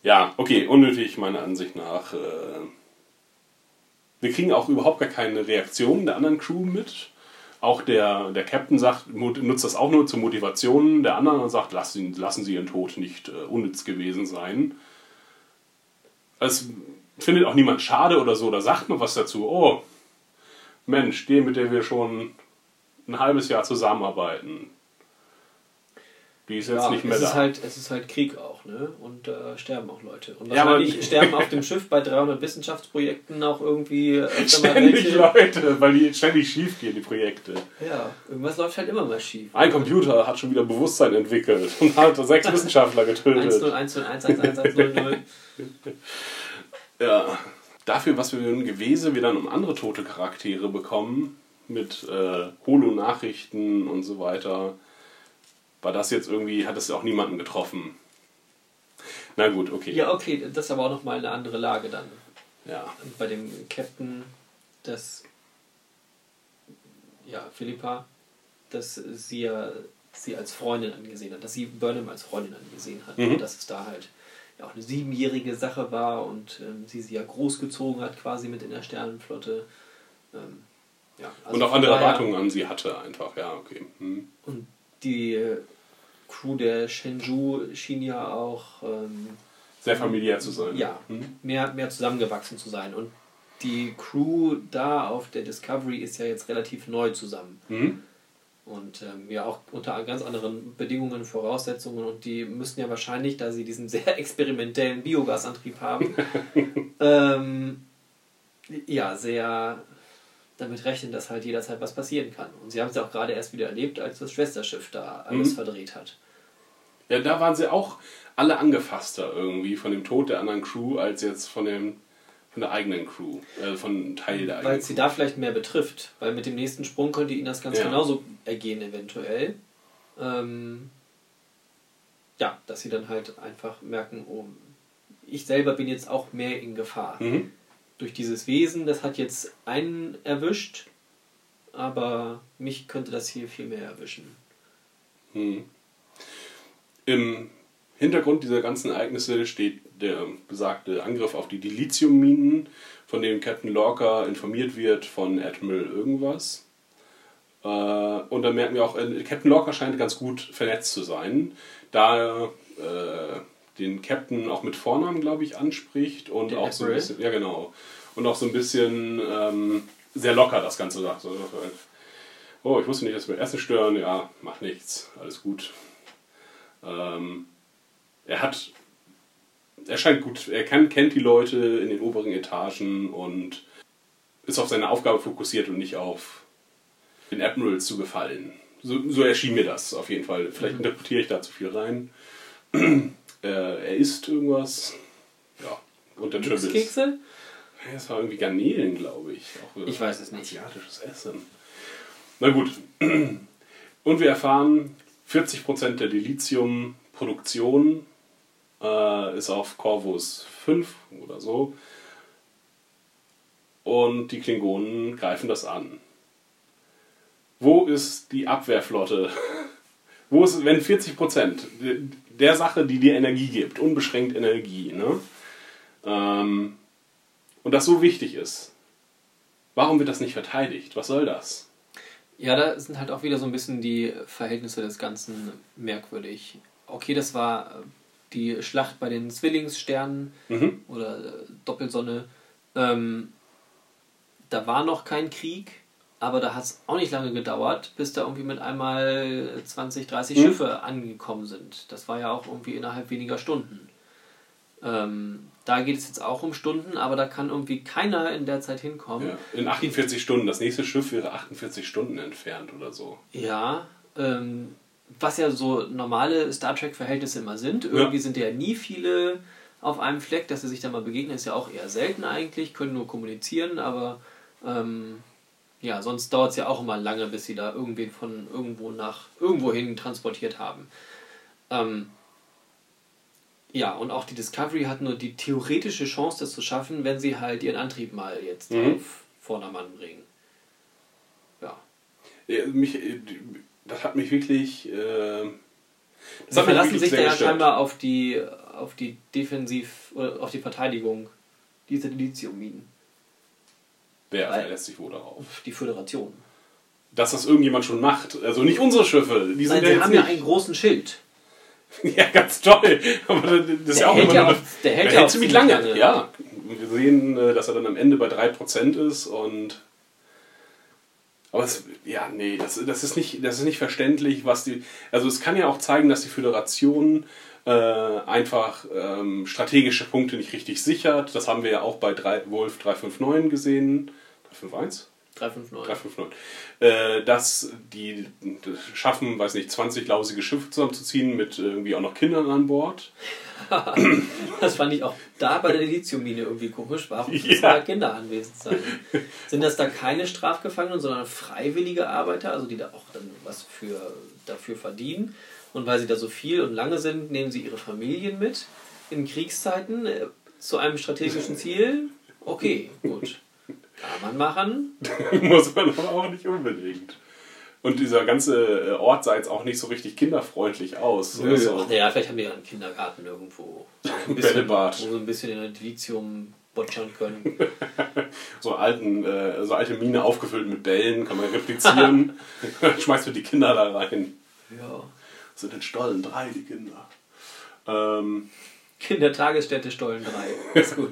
Ja, okay, unnötig meiner Ansicht nach. Äh, wir kriegen auch überhaupt gar keine Reaktion der anderen Crew mit. Auch der, der Captain sagt, nutzt das auch nur zur Motivation der anderen und sagt, lassen, Sie- lassen Sie Ihren Tod nicht äh, unnütz gewesen sein. Es findet auch niemand schade oder so, oder sagt noch was dazu. Oh, Mensch, die, mit der wir schon ein halbes Jahr zusammenarbeiten, die ist jetzt Ja, nicht mehr es da. ist halt, es ist halt Krieg auch, ne? Und da sterben auch Leute. Und Ja, wahrscheinlich sterben auf dem Schiff bei 300 Wissenschaftsprojekten auch irgendwie mal Ständig. Leute, weil die ständig schief gehen, die Projekte. Ja, irgendwas läuft halt immer mal schief. Ein Computer hat schon wieder Bewusstsein entwickelt und hat sechs Wissenschaftler getötet. 101011110. Ja. Dafür, was wir in Gewese wir dann um andere tote Charaktere bekommen, mit äh, Holo-Nachrichten und so weiter, war das jetzt irgendwie, hat es auch niemanden getroffen. Na gut, okay. Ja, okay, das ist aber auch nochmal eine andere Lage dann. Ja. Bei dem Captain, dass ja, Philippa, dass sie ja sie als Freundin angesehen hat, dass sie Burnham als Freundin angesehen hat. Mhm. Und dass es da halt ja auch eine siebenjährige Sache war und ähm, sie sie ja großgezogen hat quasi mit in der Sternenflotte. Ähm, ja, also und auch andere Erwartungen an sie hatte einfach, ja, okay. Hm. Und die Crew der Shenzhou schien ja auch ähm, Sehr familiär zu sein. ja, Hm. mehr, mehr zusammengewachsen zu sein. Und die Crew da auf der Discovery ist ja jetzt relativ neu zusammen. Hm. Und ähm, ja auch unter ganz anderen Bedingungen, Voraussetzungen. Und die müssen ja wahrscheinlich, da sie diesen sehr experimentellen Biogasantrieb haben, ähm, ja, sehr damit rechnen, dass halt jederzeit was passieren kann. Und sie haben es ja auch gerade erst wieder erlebt, als das Schwesterschiff da alles Mhm. verdreht hat. Ja, da waren sie auch alle angefasster irgendwie von dem Tod der anderen Crew als jetzt von dem von der eigenen Crew, äh, von einem Teil der eigenen Weil es sie da vielleicht mehr betrifft. Weil mit dem nächsten Sprung könnte ihnen das ganz Ja. genauso ergehen, eventuell. Ähm, ja, dass sie dann halt einfach merken, oh, ich selber bin jetzt auch mehr in Gefahr. Mhm. Durch dieses Wesen, das hat jetzt einen erwischt, aber mich könnte das hier viel mehr erwischen. Mhm. Im Hintergrund dieser ganzen Ereignisse steht der besagte Angriff auf die Dilithiumminen, von dem Captain Lorca informiert wird von Admiral irgendwas. Äh, und dann merken wir auch, äh, Captain Lorca scheint ganz gut vernetzt zu sein, da äh, den Captain auch mit Vornamen, glaube ich, anspricht und Den auch so ein bisschen, ja genau, und auch so ein bisschen ähm, sehr locker das Ganze sagt. So, oh, ich wusste nicht, dass wir Essen stören, ja, macht nichts, alles gut. Ähm, er hat, er scheint gut, er kann, kennt die Leute in den oberen Etagen und ist auf seine Aufgabe fokussiert und nicht auf den Admirals zu gefallen. So, so erschien mir das auf jeden Fall. Vielleicht Mhm. interpretiere ich da zu viel rein. Äh, er isst irgendwas. Ja, und der Tribbles. Kekse? Es war irgendwie Garnelen, glaube ich. Auch Ich weiß es nicht. Asiatisches Essen. Na gut. Und wir erfahren, 40% der Dilithium-Produktion äh, ist auf Corvus 5 oder so. Und die Klingonen greifen das an. Wo ist die Abwehrflotte? Wo ist, wenn 40% der Sache, die dir Energie gibt, unbeschränkt Energie, ne? Ähm, und das so wichtig ist, warum wird das nicht verteidigt? Was soll das? Ja, da sind halt auch wieder so ein bisschen die Verhältnisse des Ganzen merkwürdig. Okay, das war äh, die Schlacht bei den Zwillingssternen Mhm. oder äh, Doppelsonne. Ähm, da war noch kein Krieg, aber da hat es auch nicht lange gedauert, bis da irgendwie mit einmal 20, 30 Mhm. Schiffe angekommen sind. Das war ja auch irgendwie innerhalb weniger Stunden. Ähm, da geht es jetzt auch um Stunden, aber da kann irgendwie keiner in der Zeit hinkommen. Ja, in 48 Stunden. Das nächste Schiff wäre 48 Stunden entfernt oder so. Ja, ähm, was ja so normale Star Trek-Verhältnisse immer sind. Irgendwie Ja. sind ja nie viele auf einem Fleck, dass sie sich da mal begegnen, ist ja auch eher selten eigentlich, können nur kommunizieren, aber ähm, ja, sonst dauert es ja auch immer lange, bis sie da irgendwen von irgendwo nach irgendwo hin transportiert haben. Ähm, Ja, und auch die Discovery hat nur die theoretische Chance, das zu schaffen, wenn sie halt ihren Antrieb mal jetzt Mhm. auf Vordermann bringen. Ja. Ja, mich, äh, das hat mich wirklich. Äh, Sie verlassen sich da ja scheinbar auf die, auf die Defensiv- oder auf die Verteidigung dieser Lithium-Minen. Wer Weil- verlässt sich wohl darauf? Die Föderation. Dass das irgendjemand schon macht. Also nicht unsere Schiffe. Die sind Nein, ja sie jetzt haben ja nicht. einen großen Schild. Ja, ganz toll. Aber das ist Der ja auch hält immer ja auch- der hält ja hält ziemlich lange. lange. Ja. Wir sehen, äh, dass er dann am Ende bei 3% ist und. Aber es, ja, nee, das, das, ist nicht, das ist nicht verständlich, was die. Also, es kann ja auch zeigen, dass die Föderation äh, einfach ähm, strategische Punkte nicht richtig sichert. Das haben wir ja auch bei 3, Wolf 359 gesehen. 351? 359. 359. Äh, dass die schaffen, weiß nicht, 20 lausige Schiffe zusammenzuziehen mit irgendwie auch noch Kindern an Bord. Das fand ich auch da bei der Lithiummine irgendwie komisch. Warum müssen Ja. da Kinder anwesend sein? Sind das da keine Strafgefangenen, sondern freiwillige Arbeiter, also die da auch dann was für, dafür verdienen? Und weil sie da so viel und lange sind, nehmen sie ihre Familien mit in Kriegszeiten äh, zu einem strategischen Ziel? Okay, gut. Kann man machen. Muss man aber auch nicht unbedingt. Und dieser ganze äh, Ort sah jetzt auch nicht so richtig kinderfreundlich aus. Nö, Also, ach, naja, vielleicht haben die ja einen Kindergarten irgendwo. So ein bisschen, Bällebad. Wo sie ein bisschen in Lithium botschern können. so, alten, äh, so alte Mine aufgefüllt mit Bällen, kann man replizieren. Schmeißt du die Kinder da rein. Ja. Sind in Stollen drei, die Kinder. Ähm, Kindertagesstätte Stollen 3. Ist gut.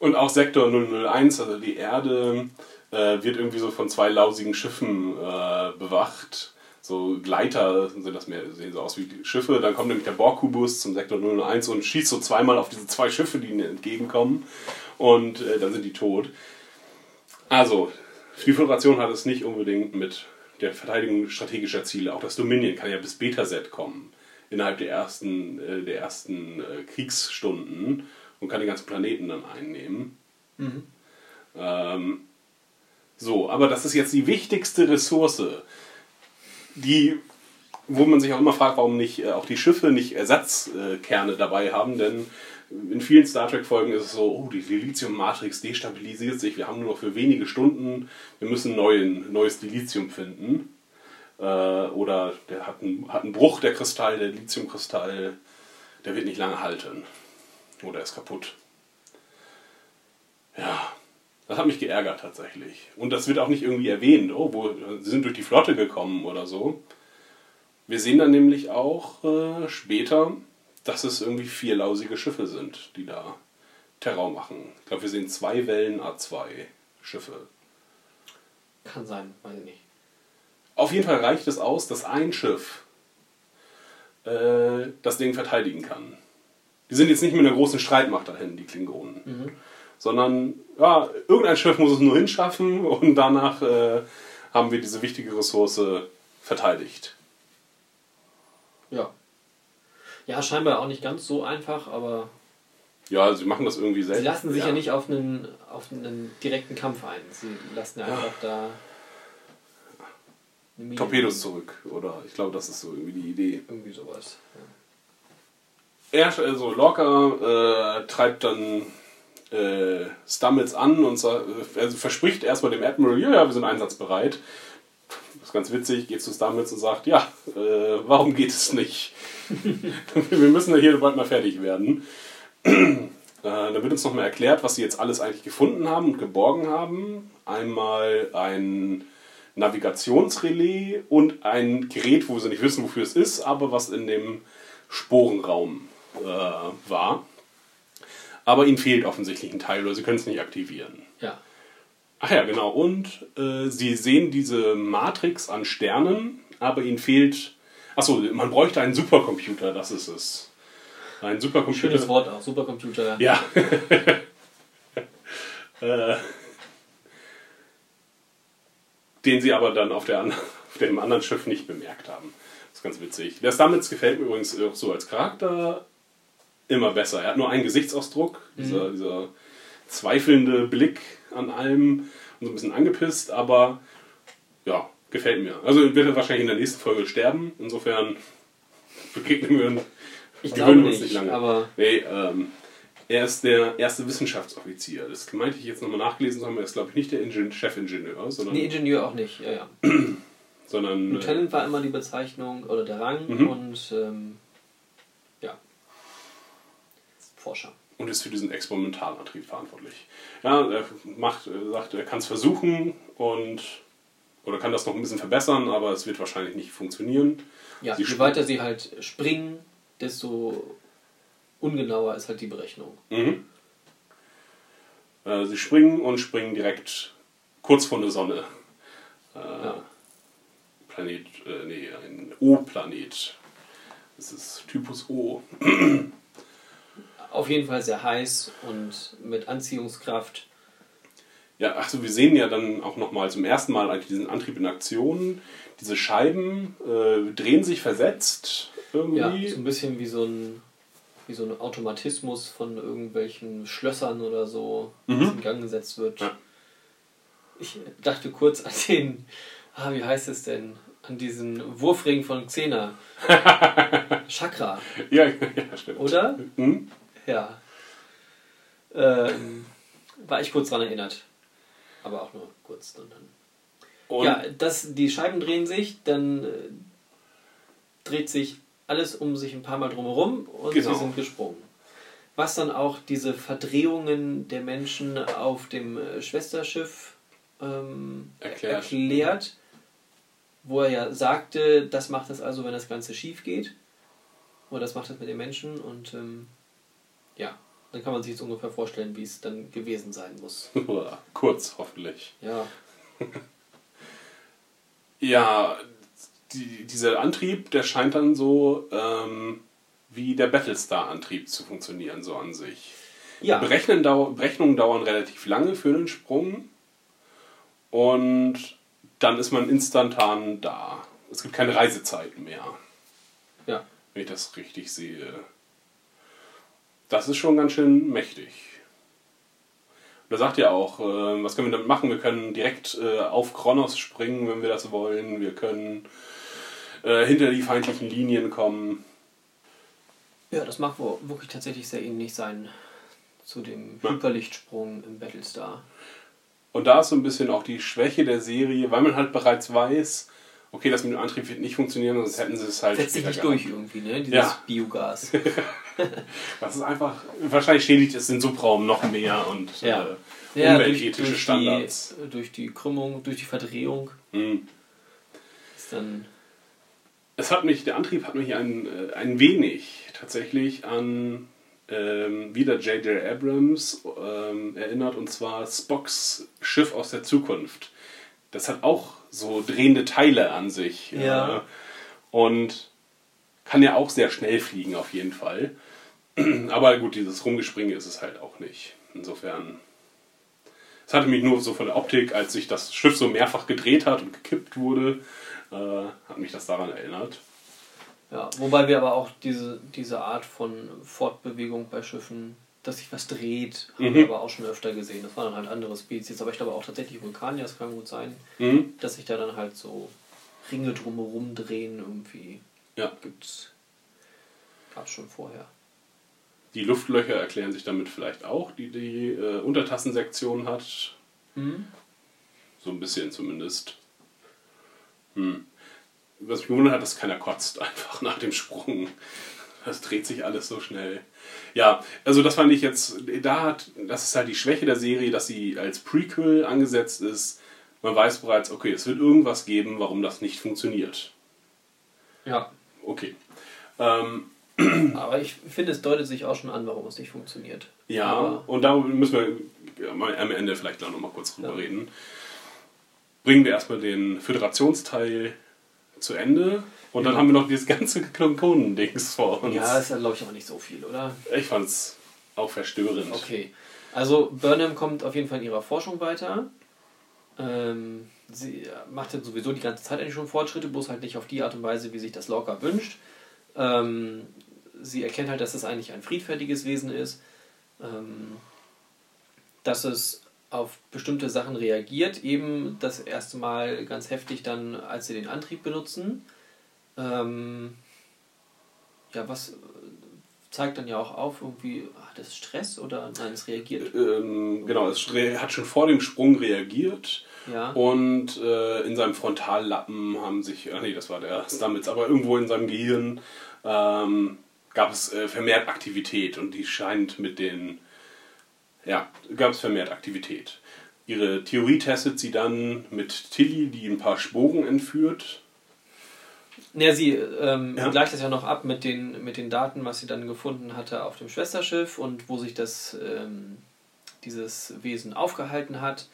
Und auch Sektor 001, also die Erde, äh, wird irgendwie so von zwei lausigen Schiffen äh, bewacht. So Gleiter sind das mehr, sehen so aus wie Schiffe. Dann kommt nämlich der Borg-Kubus zum Sektor 001 und schießt so zweimal auf diese zwei Schiffe, die ihnen entgegenkommen. Und äh, dann sind die tot. Also, die Föderation hat es nicht unbedingt mit der Verteidigung strategischer Ziele. Auch das Dominion kann ja bis Beta-Set kommen. Innerhalb der ersten, äh, der ersten äh, Kriegsstunden und kann den ganzen Planeten dann einnehmen. Ähm, so, aber das ist jetzt die wichtigste Ressource, die, wo man sich auch immer fragt, warum nicht äh, auch die Schiffe nicht Ersatzkerne dabei haben, denn in vielen Star Trek-Folgen ist es so, oh, die Dilithium-Matrix destabilisiert sich, wir haben nur noch für wenige Stunden, wir müssen neuen, neues Dilithium finden. Äh, oder der hat einen, hat einen Bruch, der Kristall, der Lithiumkristall, der wird nicht lange halten. Oder ist kaputt. Ja, das hat mich geärgert tatsächlich. Und das wird auch nicht irgendwie erwähnt, oh, wo, sie sind durch die Flotte gekommen oder so. Wir sehen dann nämlich auch äh, später, dass es irgendwie vier lausige Schiffe sind, die da Terror machen. Ich glaube, wir sehen zwei Wellen A2 Schiffe. Kann sein, weiß ich nicht. Auf jeden Fall reicht es aus, dass ein Schiff äh, das Ding verteidigen kann. Die sind jetzt nicht mit einer großen Streitmacht dahin, die Klingonen. Sondern, ja, irgendein Schiff muss es nur hinschaffen und danach äh, haben wir diese wichtige Ressource verteidigt. Ja. Ja, scheinbar auch nicht ganz so einfach, aber Ja, sie machen das irgendwie selbst. sie lassen sich ja, nicht auf einen, auf einen direkten Kampf ein. Sie lassen ja einfach da. Torpedos zurück, oder? Ich glaube, das ist so irgendwie die Idee. Irgendwie sowas. Er, also Lorca äh, treibt dann äh, Stamets an und äh, also verspricht erstmal dem Admiral, ja, ja, wir sind einsatzbereit. Ist ganz witzig, geht zu Stamets und sagt, ja, äh, warum geht es nicht? wir müssen ja hier bald mal fertig werden. äh, dann wird uns nochmal erklärt, was sie jetzt alles eigentlich gefunden haben und geborgen haben. Einmal ein Navigationsrelais und ein Gerät, wo sie nicht wissen, wofür es ist, aber was in dem Sporenraum äh, war. Aber ihnen fehlt offensichtlich ein Teil oder sie können es nicht aktivieren. Ja. Ach ja, genau. Und äh, sie sehen diese Matrix an Sternen, aber ihnen fehlt. Achso, man bräuchte einen Supercomputer, das ist es. Ein Supercomputer. Schönes Wort auch, Supercomputer. Ja. äh, den sie aber dann auf, der, auf dem anderen Schiff nicht bemerkt haben. Das ist ganz witzig. Der Stamets gefällt mir übrigens auch so als Charakter immer besser. Er hat nur einen Gesichtsausdruck, dieser, dieser zweifelnde Blick an allem und so ein bisschen angepisst, aber ja, gefällt mir. Also wird er wahrscheinlich in der nächsten Folge sterben. Insofern begegnen wir Ich Wir glaube würden uns nicht, nicht lange. aber Nee, ähm, er ist der erste Wissenschaftsoffizier. Das meinte ich jetzt nochmal nachgelesen zu haben. Er ist, glaube ich, nicht der Ingen Chefingenieur, sondern. nee, Ingenieur auch nicht. Ja, ja. sondern äh, Lieutenant war immer die Bezeichnung oder der Rang Mhm. und ähm, ja. Forscher. Und ist für diesen Experimentalantrieb verantwortlich. Ja, er macht, er sagt, er kann es versuchen und oder kann das noch ein bisschen verbessern, aber es wird wahrscheinlich nicht funktionieren. Ja, Sie je weiter sie halt springen, desto ungenauer ist halt die Berechnung. Mhm. Äh, sie springen und springen direkt kurz vor der Sonne. Äh, Ja. Planet, äh, nee, ein O-Planet. Das ist Typus O. Auf jeden Fall sehr heiß und mit Anziehungskraft. Ja, achso, wir sehen ja dann auch nochmal zum ersten Mal eigentlich diesen Antrieb in Aktion. Diese Scheiben äh, drehen sich versetzt Ja, irgendwie. so ein bisschen wie so ein, wie so ein Automatismus von irgendwelchen Schlössern oder so, das in Gang gesetzt wird. Mhm. Ja. Ich dachte kurz an den, ah, wie heißt es denn? An diesen Wurfring von Xena. Chakra, Ja, ja, stimmt. oder? Hm? Ja. Ähm, war ich kurz dran erinnert. Aber auch nur kurz. Dann, dann. Und Ja, das, die Scheiben drehen sich, dann äh, dreht sich alles um sich ein paar Mal drumherum und Genau. sie sind gesprungen. Was dann auch diese Verdrehungen der Menschen auf dem äh, Schwesterschiff ähm, Erklärt. erklärt, wo er ja sagte, das macht es also, wenn das Ganze schief geht. Oder das macht es mit den Menschen und ähm, ja, dann kann man sich jetzt ungefähr vorstellen, wie es dann gewesen sein muss. kurz hoffentlich. Ja, Ja, die, dieser Antrieb, der scheint dann so ähm, wie der Battlestar-Antrieb zu funktionieren, so an sich. ja. Berechnen dau Berechnungen dauern relativ lange für einen Sprung und dann ist man instantan da. Es gibt keine Reisezeiten mehr, ja. wenn ich das richtig sehe. Das ist schon ganz schön mächtig. Und er sagt ja auch, äh, was können wir damit machen? Wir können direkt äh, auf Kronos springen, wenn wir das wollen. Wir können äh, hinter die feindlichen Linien kommen. Ja, das mag wohl wirklich tatsächlich sehr ähnlich sein zu dem Ja. Hyperlichtsprung im Battlestar. Und da ist so ein bisschen auch die Schwäche der Serie, weil man halt bereits weiß, okay, das mit dem Antrieb wird nicht funktionieren, sonst hätten sie es halt Setzt sich nicht durch irgendwie, ne? Dieses Ja. Biogas. Das ist einfach, wahrscheinlich schädigt es den Subraum noch mehr und Ja. äh, Ja, durch, umweltethische durch, Standards. die, durch die Krümmung, durch die Verdrehung Mhm. ist dann. Es hat mich, der Antrieb hat mich ein, äh, ein wenig tatsächlich an ähm, wieder J.J. Abrams ähm, erinnert, und zwar Spocks Schiff aus der Zukunft. Das hat auch so drehende Teile an sich. Ja. äh, und kann ja auch sehr schnell fliegen, auf jeden Fall. Aber gut, dieses Rumgespringe ist es halt auch nicht. Insofern. Es hatte mich nur so von der Optik, als sich das Schiff so mehrfach gedreht hat und gekippt wurde, äh, hat mich das daran erinnert. Ja, wobei wir aber auch diese, diese Art von Fortbewegung bei Schiffen, dass sich was dreht, haben Mhm. wir aber auch schon öfter gesehen. Das waren dann halt andere Spezies, aber ich glaube auch tatsächlich Vulkanier, das kann gut sein, Mhm. dass sich da dann halt so Ringe drumherum drehen irgendwie. Ja. Gibt's. Gab's schon vorher. Die Luftlöcher erklären sich damit vielleicht auch, die die äh, Untertassensektion hat. Mhm. So ein bisschen zumindest. Hm. Was mich gewundert hat, dass keiner kotzt einfach nach dem Sprung. Das dreht sich alles so schnell. Ja, also das fand ich jetzt, da hat, das ist halt die Schwäche der Serie, dass sie als Prequel angesetzt ist. Man weiß bereits, okay, es wird irgendwas geben, warum das nicht funktioniert. Ja. Okay. Ähm, Aber ich finde, es deutet sich auch schon an, warum es nicht funktioniert. Ja, Aber, und da müssen wir ja, am Ende vielleicht noch mal kurz drüber Ja. reden. Bringen wir erstmal den Föderationsteil zu Ende und dann Ja. haben wir noch dieses ganze Klonkonen-Dings vor uns. ja, ist ja, glaube ich, auch nicht so viel, oder? ich fand's auch verstörend. Okay. Also Burnham kommt auf jeden Fall in ihrer Forschung weiter. Ähm, sie macht jetzt sowieso die ganze Zeit eigentlich schon Fortschritte, bloß halt nicht auf die Art und Weise, wie sich das Lorca wünscht. Ähm, sie erkennt halt, dass es eigentlich ein friedfertiges Wesen ist, ähm, dass es auf bestimmte Sachen reagiert, eben das erste Mal ganz heftig dann, als sie den Antrieb benutzen. Ähm, ja, was, zeigt dann ja auch auf, irgendwie, hat es Stress oder nein, es reagiert. Ähm, genau, es hat schon vor dem Sprung reagiert. Ja. Und äh, in seinem Frontallappen haben sich, ach nee, das war der Stamets, aber irgendwo in seinem Gehirn ähm, gab es äh, vermehrt Aktivität und die scheint mit den, ja, gab es vermehrt Aktivität. Ihre Theorie testet sie dann mit Tilly, die ein paar Sporen entführt. Ja, sie ähm, Ja. gleicht das ja noch ab mit den, mit den Daten, was sie dann gefunden hatte auf dem Schwesterschiff und wo sich das, ähm, dieses Wesen aufgehalten hat.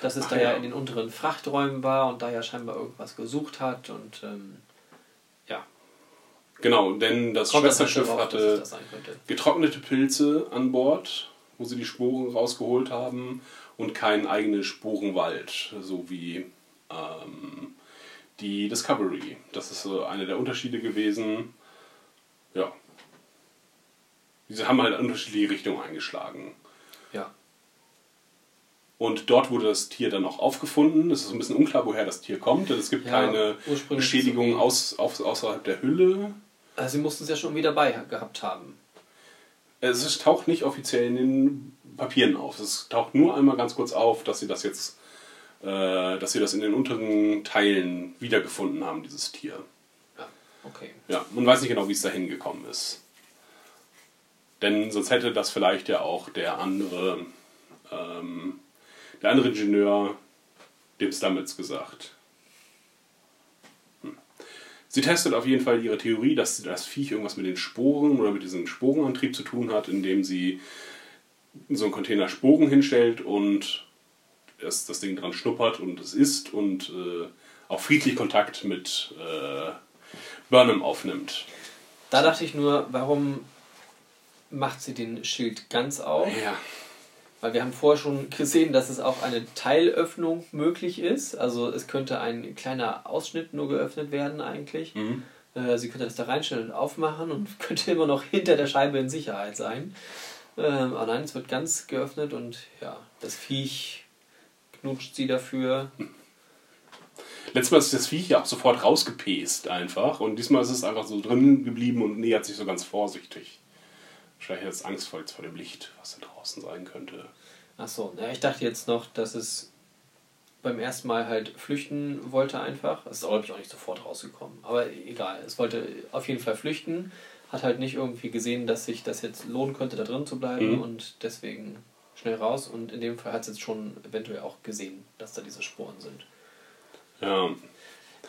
Dass es Ach da ja. ja in den unteren Frachträumen war und da ja scheinbar irgendwas gesucht hat und ähm, Genau, denn das kommt das halt Schwesterschiff darauf, es hatte das getrocknete Pilze an Bord, wo sie die Sporen rausgeholt haben und keinen eigenen Sporenwald, so wie ähm, die Discovery. Das ist so einer der Unterschiede gewesen. Ja. Sie haben halt unterschiedliche Richtungen eingeschlagen. Ja. Und dort wurde das Tier dann auch aufgefunden. Es ist ein bisschen unklar, woher das Tier kommt, denn es gibt Ja, keine ursprünglich Beschädigung so wie- aus, aus, außerhalb der Hülle. Also sie mussten es ja schon wieder dabei gehabt haben. Es ist- taucht nicht offiziell in den Papieren auf. Es taucht nur einmal ganz kurz auf, dass sie das jetzt, äh, dass sie das in den unteren Teilen wiedergefunden haben, dieses Tier. Ja, okay. Ja, man weiß nicht genau, wie es dahin gekommen ist. Denn sonst hätte das vielleicht ja auch der andere, ähm, der andere Ingenieur dem Stamets gesagt. Sie testet auf jeden Fall ihre Theorie, dass das Viech irgendwas mit den Sporen oder mit diesem Sporenantrieb zu tun hat, indem sie so einen Container Sporen hinstellt und es, das Ding dran schnuppert und es isst und äh, auch friedlich Kontakt mit äh, Burnham aufnimmt. Da dachte ich nur, warum macht sie den Schild ganz auf? Ja. Weil wir haben vorher schon gesehen, dass es auch eine Teilöffnung möglich ist. Also es könnte ein kleiner Ausschnitt nur geöffnet werden eigentlich. Mhm. Äh, Sie könnte das da reinstellen und aufmachen und könnte immer noch hinter der Scheibe in Sicherheit sein. Ähm, aber nein, es wird ganz geöffnet und ja, das Viech knutscht sie dafür. Letztes Mal ist das Viech ja auch sofort rausgepest einfach und diesmal ist es einfach so drin geblieben und nähert sich so ganz vorsichtig. Wahrscheinlich jetzt angstvoll vor dem Licht, was da draußen sein könnte. Achso, ja, ich dachte jetzt noch, dass es beim ersten Mal halt flüchten wollte einfach. Das ist glaube ich auch nicht sofort rausgekommen. Aber egal, es wollte auf jeden Fall flüchten. Hat halt nicht irgendwie gesehen, dass sich das jetzt lohnen könnte, da drin zu bleiben Mhm. und deswegen schnell raus. Und in dem Fall hat es jetzt schon eventuell auch gesehen, dass da diese Sporen sind. Ja,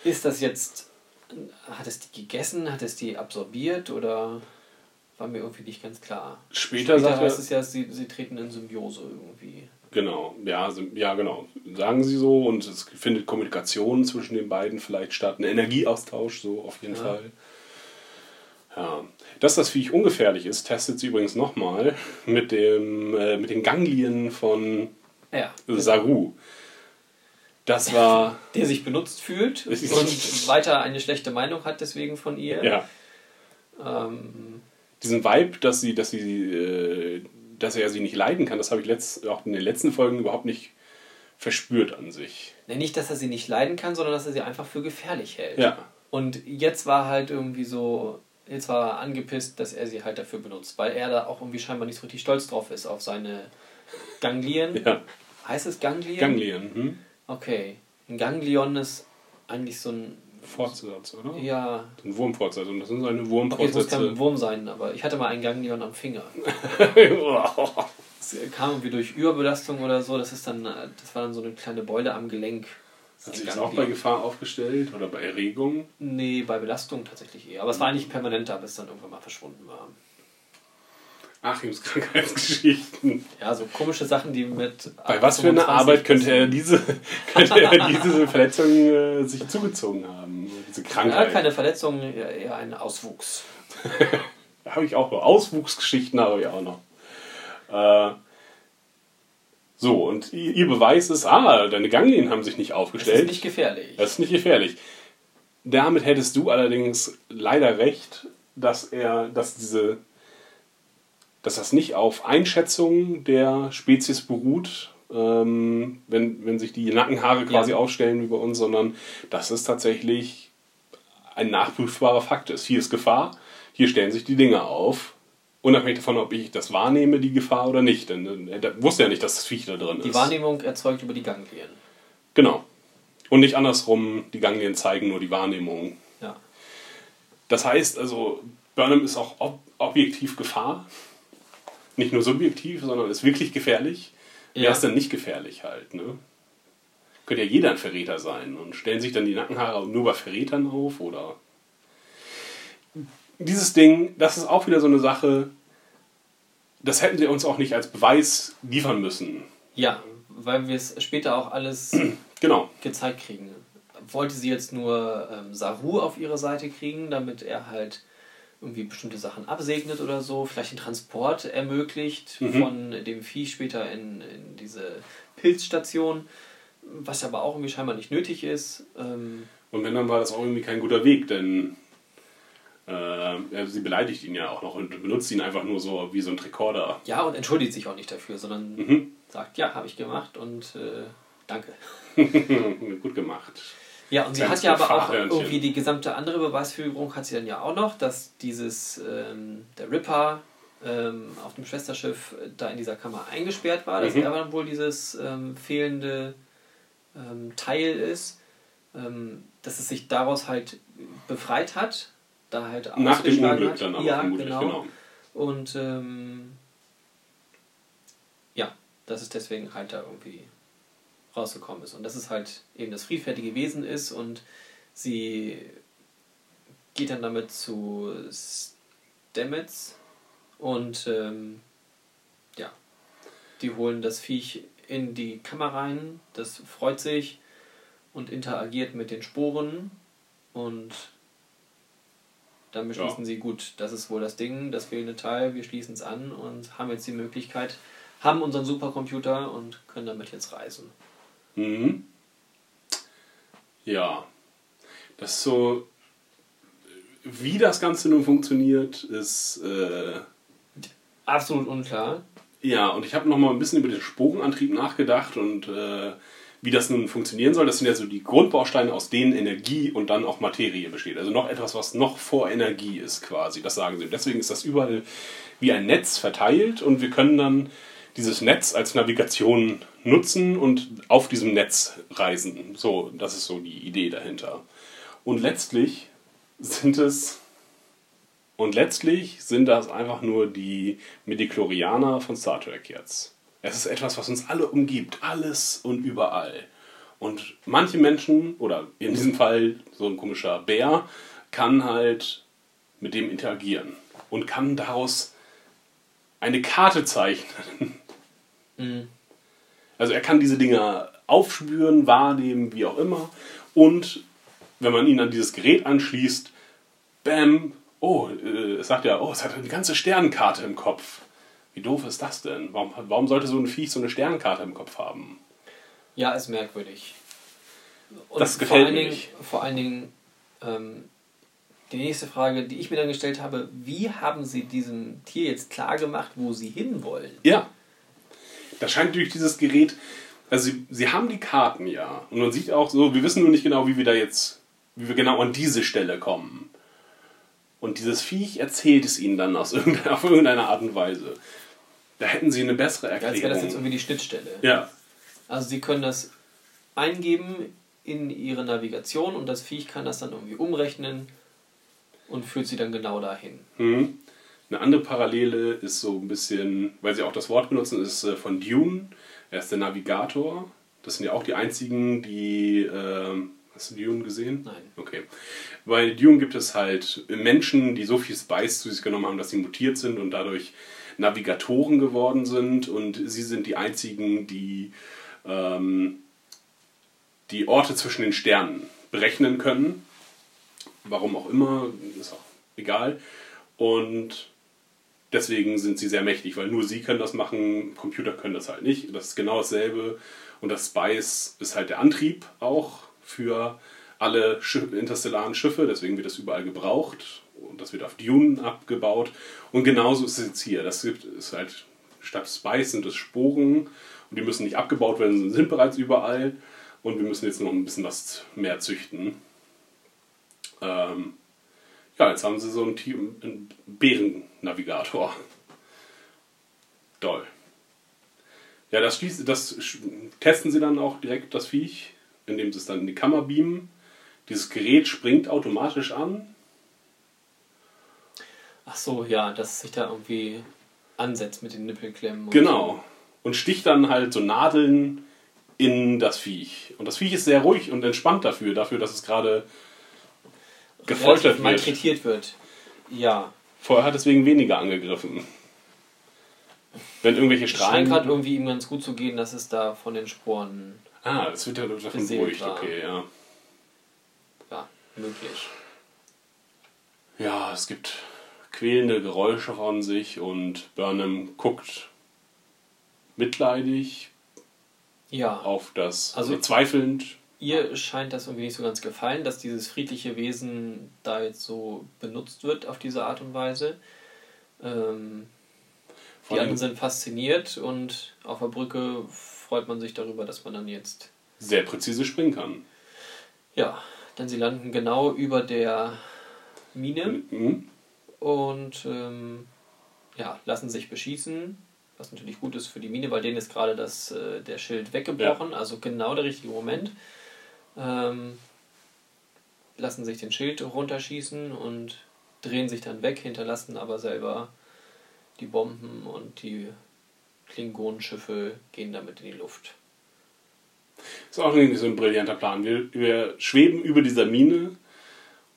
Ist das jetzt, hat es die gegessen, hat es die absorbiert oder war mir irgendwie nicht ganz klar. Später sagt er- heißt es ja, sie, sie treten in Symbiose irgendwie. genau. Ja, ja, genau. Sagen sie so und es findet Kommunikation zwischen den beiden vielleicht statt. Ein Energieaustausch, so auf jeden Ja. Fall. Ja. Dass das Viech ungefährlich ist, testet sie übrigens nochmal mit, dem, äh, mit den Ganglien von Ja. Saru. Das war. der sich benutzt fühlt und weiter eine schlechte Meinung hat deswegen von ihr. Ja. Ähm, diesen Vibe, dass sie, dass sie, äh, dass er sie nicht leiden kann, das habe ich letzt, auch in den letzten Folgen überhaupt nicht verspürt an sich. ne, nicht, dass er sie nicht leiden kann, sondern dass er sie einfach für gefährlich hält. Ja. Und jetzt war halt irgendwie so, jetzt war er angepisst, dass er sie halt dafür benutzt, weil er da auch irgendwie scheinbar nicht so richtig stolz drauf ist auf seine Ganglien. Ja. Heißt es Ganglien? Ganglien, hm? Okay. Ein Ganglion ist eigentlich so ein, Fortsatz, oder? ja, Ein Wurmfortsatz. Und das sind seine okay, es muss Wurmfortsätze. kein Wurm sein, aber ich hatte mal ein Ganglion am Finger. Es kam irgendwie durch Überbelastung oder so, das ist dann, das war dann so eine kleine Beule am Gelenk. Hat sich das auch bei Gefahr aufgestellt oder bei Erregung? Nee, bei Belastung tatsächlich eher. Aber es war eigentlich permanenter, bis es dann irgendwann mal verschwunden war. Achims Krankheitsgeschichten. Ja, so komische Sachen, die mit. Bei was für eine 25 Arbeit könnte er diese, könnte er diese Verletzung äh, sich zugezogen haben? Diese Ja, Krankheit. keine Verletzung, eher ein Auswuchs. habe ich auch noch. Auswuchsgeschichten habe ich auch noch. Äh, so, und ihr Beweis ist, ah, deine Ganglien haben sich nicht Das aufgestellt. ist nicht gefährlich. Das ist nicht gefährlich. Damit hättest du allerdings leider recht, dass er, dass diese, dass das nicht auf Einschätzung der Spezies beruht, ähm, wenn, wenn sich die Nackenhaare quasi Ja. aufstellen wie bei uns, sondern dass es tatsächlich ein nachprüfbarer Fakt ist. Hier ist Gefahr, hier stellen sich die Dinge auf. Unabhängig davon, ob ich das wahrnehme, die Gefahr oder nicht. Denn äh, er wusste ja nicht, dass das Viech da drin ist. Die Wahrnehmung erzeugt über die Ganglien. Genau. Und nicht andersrum, die Ganglien zeigen nur die Wahrnehmung. Ja. Das heißt also, Burnham ist auch ob objektiv Gefahr. Nicht nur subjektiv, sondern ist wirklich gefährlich. Wer Ja. ist denn nicht gefährlich halt, ne? Könnte ja jeder ein Verräter sein. Und stellen sich dann die Nackenhaare nur bei Verrätern auf, oder? Dieses Ding, das ist auch wieder so eine Sache, das hätten sie uns auch nicht als Beweis liefern müssen. Ja, weil wir es später auch alles Genau. gezeigt kriegen. Wollte sie jetzt nur ähm, Saru auf ihre Seite kriegen, damit er halt irgendwie bestimmte Sachen absegnet oder so, vielleicht den Transport ermöglicht Mhm. von dem Vieh später in, in diese Pilzstation, was aber auch irgendwie scheinbar nicht nötig ist. Ähm, Und wenn, dann war das auch irgendwie kein guter Weg, denn äh, sie beleidigt ihn ja auch noch und benutzt ihn einfach nur so wie so ein Rekorder. ja, und entschuldigt sich auch nicht dafür, sondern Mhm. sagt, ja, habe ich gemacht und äh, danke. Gut gemacht. Ja, und sie hat ja aber auch irgendwie die gesamte andere Beweisführung hat sie dann ja auch noch, dass dieses, ähm, der Ripper ähm, auf dem Schwesterschiff äh, da in dieser Kammer eingesperrt war, dass Mhm. er dann wohl dieses ähm, fehlende ähm, Teil ist, ähm, dass es sich daraus halt befreit hat, da halt Nach dem Unglück hat. dann aber ja, vermutlich, genau. genau. Und ähm, ja, dass es deswegen halt da irgendwie rausgekommen ist. Und dass es halt eben das friedfertige Wesen ist und sie geht dann damit zu Stamets und ähm, ja, die holen das Viech in die Kammer rein, das freut sich und interagiert mit den Sporen und dann beschließen Ja. sie, gut, das ist wohl das Ding, das fehlende Teil, wir schließen es an und haben jetzt die Möglichkeit, haben unseren Supercomputer und können damit jetzt reisen. Mhm. Ja. Das ist so. Wie das Ganze nun funktioniert, ist. Äh, Absolut unklar. Ja, und ich habe noch mal ein bisschen über den Sporenantrieb nachgedacht und äh, wie das nun funktionieren soll. Das sind ja so die Grundbausteine, aus denen Energie und dann auch Materie besteht. Also noch etwas, was noch vor Energie ist quasi. Das sagen sie. Deswegen ist das überall wie ein Netz verteilt und wir können dann dieses Netz als Navigation nutzen und auf diesem Netz reisen. So, das ist so die Idee dahinter. Und letztlich sind es und letztlich sind das einfach nur die Midichlorianer von Star Trek jetzt. Es ist etwas, was uns alle umgibt, alles und überall. Und manche Menschen, oder in diesem Fall so ein komischer Bär, kann halt mit dem interagieren und kann daraus eine Karte zeichnen. Also er kann diese Dinger aufspüren, wahrnehmen, wie auch immer. Und wenn man ihn an dieses Gerät anschließt, bam, oh, äh, es sagt ja, oh, es hat eine ganze Sternenkarte im Kopf. Wie doof ist das denn? Warum, warum sollte so ein Viech so eine Sternenkarte im Kopf haben? Ja, ist merkwürdig. Und Das vor gefällt allen mir Dingen, nicht. Vor allen Dingen, ähm, die nächste Frage, die ich mir dann gestellt habe, wie haben Sie diesem Tier jetzt klar gemacht, wo Sie hinwollen? Ja. Das scheint durch dieses Gerät. Also sie, sie haben die Karten ja. Und man sieht auch so, wir wissen nur nicht genau, wie wir da jetzt, wie wir genau an diese Stelle kommen. Und dieses Viech erzählt es ihnen dann aus irgendeiner, auf irgendeine Art und Weise. Da hätten sie eine bessere Erklärung. Als wäre das jetzt irgendwie die Schnittstelle. ja. Also Sie können das eingeben in Ihre Navigation und das Viech kann das dann irgendwie umrechnen und führt Sie dann genau dahin. Mhm. Eine andere Parallele ist so ein bisschen, weil sie auch das Wort benutzen, ist äh, von Dune. Er ist der Navigator. Das sind ja auch die einzigen, die. ähm, hast du Dune gesehen? Nein. Okay. Bei Dune gibt es halt Menschen, die so viel Spice zu sich genommen haben, dass sie mutiert sind und dadurch Navigatoren geworden sind. Und sie sind die einzigen, die ähm, die Orte zwischen den Sternen berechnen können. Warum auch immer, ist auch egal. Und deswegen sind sie sehr mächtig, weil nur sie können das machen, Computer können das halt nicht. Das ist genau dasselbe. Und das Spice ist halt der Antrieb auch für alle interstellaren Schiffe, deswegen wird das überall gebraucht. Und das wird auf Dune abgebaut. Und genauso ist es jetzt hier. Das gibt, ist halt, statt Spice sind es Sporen und die müssen nicht abgebaut werden, sie sind bereits überall. Und wir müssen jetzt noch ein bisschen was mehr züchten. Ähm, Ja, jetzt haben sie so einen, Team- einen Bärennavigator. Toll. Ja, das, schließt, das testen sie dann auch direkt, das Viech, indem sie es dann in die Kammer beamen. Dieses Gerät springt automatisch an. Ach so, ja, dass es sich da irgendwie ansetzt mit den Nippelklemmen. und Genau. Und sticht dann halt so Nadeln in das Viech. Und das Viech ist sehr ruhig und entspannt dafür, dafür, dass es gerade. Gefoltert malträtiert wird. Ja. Vorher hat es wegen weniger angegriffen. Wenn irgendwelche Es scheint Strahlen. gerade irgendwie ihm ganz gut zu gehen, dass es da von den Sporen Ah, das wird ja davon beruhigt, war. okay, ja. ja, möglich. Ja, es gibt quälende Geräusche von sich und Burnham guckt mitleidig Ja. auf das, also, Also- zweifelnd. Ihr scheint das irgendwie nicht so ganz gefallen, dass dieses friedliche Wesen da jetzt so benutzt wird auf diese Art und Weise. Ähm, die anderen sind fasziniert und auf der Brücke freut man sich darüber, dass man dann jetzt. sehr präzise springen kann. Ja, denn sie landen genau über der Mine Mhm. und ähm, ja, lassen sich beschießen. Was natürlich gut ist für die Mine, weil denen ist gerade das, äh, der Schild weggebrochen, also genau der richtige Moment. Ähm, lassen sich den Schild runterschießen und drehen sich dann weg, hinterlassen aber selber die Bomben und die Klingonenschiffe gehen damit in die Luft. Ist auch irgendwie so ein brillanter Plan. Wir, wir schweben über dieser Mine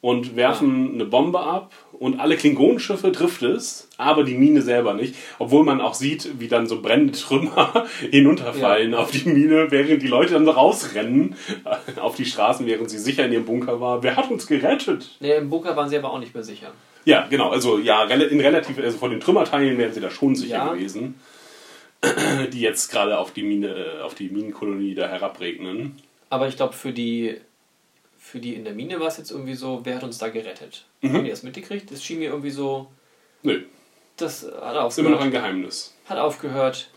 und werfen eine Bombe ab und alle Klingonenschiffe trifft es, aber die Mine selber nicht. Obwohl man auch sieht, wie dann so brennende Trümmer hinunterfallen auf die Mine, während die Leute dann rausrennen äh, auf die Straßen, während sie sicher in ihrem Bunker war. Wer hat uns gerettet? Ne, Im Bunker waren sie aber auch nicht mehr sicher. Ja, genau. Also ja, in relativ, also von den Trümmerteilen wären sie da schon sicher Ja. gewesen, die jetzt gerade auf die Mine, auf die Minenkolonie da herabregnen. Aber ich glaube, für die, für die in der Mine war es jetzt irgendwie so, wer hat uns da gerettet? Mhm. Haben die das mitgekriegt? Das schien mir irgendwie so, Nö, das hat ist immer noch ein aufgehört. Geheimnis. Hat aufgehört.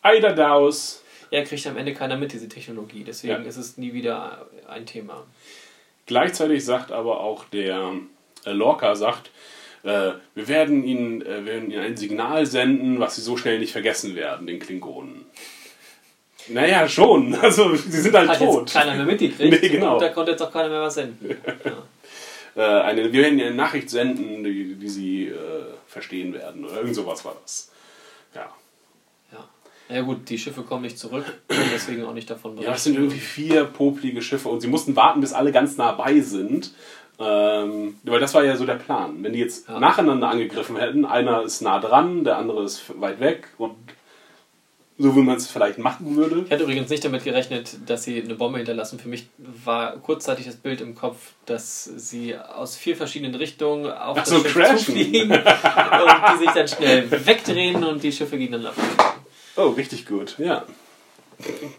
Eider Daus. Er kriegt am Ende keiner mit, diese Technologie. Deswegen Ja. ist es nie wieder ein Thema. Gleichzeitig sagt aber auch der äh, Lorca, sagt, äh, wir werden ihnen, äh, werden ihnen ein Signal senden, was sie so schnell nicht vergessen werden, den Klingonen. Naja, schon. Also, sie sind halt Hat tot. jetzt keiner mehr mitgekriegt Nee, genau. und da konnte jetzt auch keiner mehr was senden. Ja. Äh, eine, wir werden eine Nachricht senden, die, die sie äh, verstehen werden. Oder irgend sowas war das. Ja. Ja. Gut, die Schiffe kommen nicht zurück, deswegen auch nicht davon Ja, es sind irgendwie vier poplige Schiffe und sie mussten warten, bis alle ganz nah bei sind. Ähm, weil das war ja so der Plan. Wenn die jetzt Ja. nacheinander angegriffen hätten, einer ist nah dran, der andere ist weit weg und so wie man es vielleicht machen würde. Ich hatte übrigens nicht damit gerechnet, dass sie eine Bombe hinterlassen. Für mich war kurzzeitig das Bild im Kopf, dass sie aus vier verschiedenen Richtungen auf Ach das so, Schiff crashen. zufliegen und die sich dann schnell wegdrehen und die Schiffe gehen dann ab. Oh, richtig gut, ja.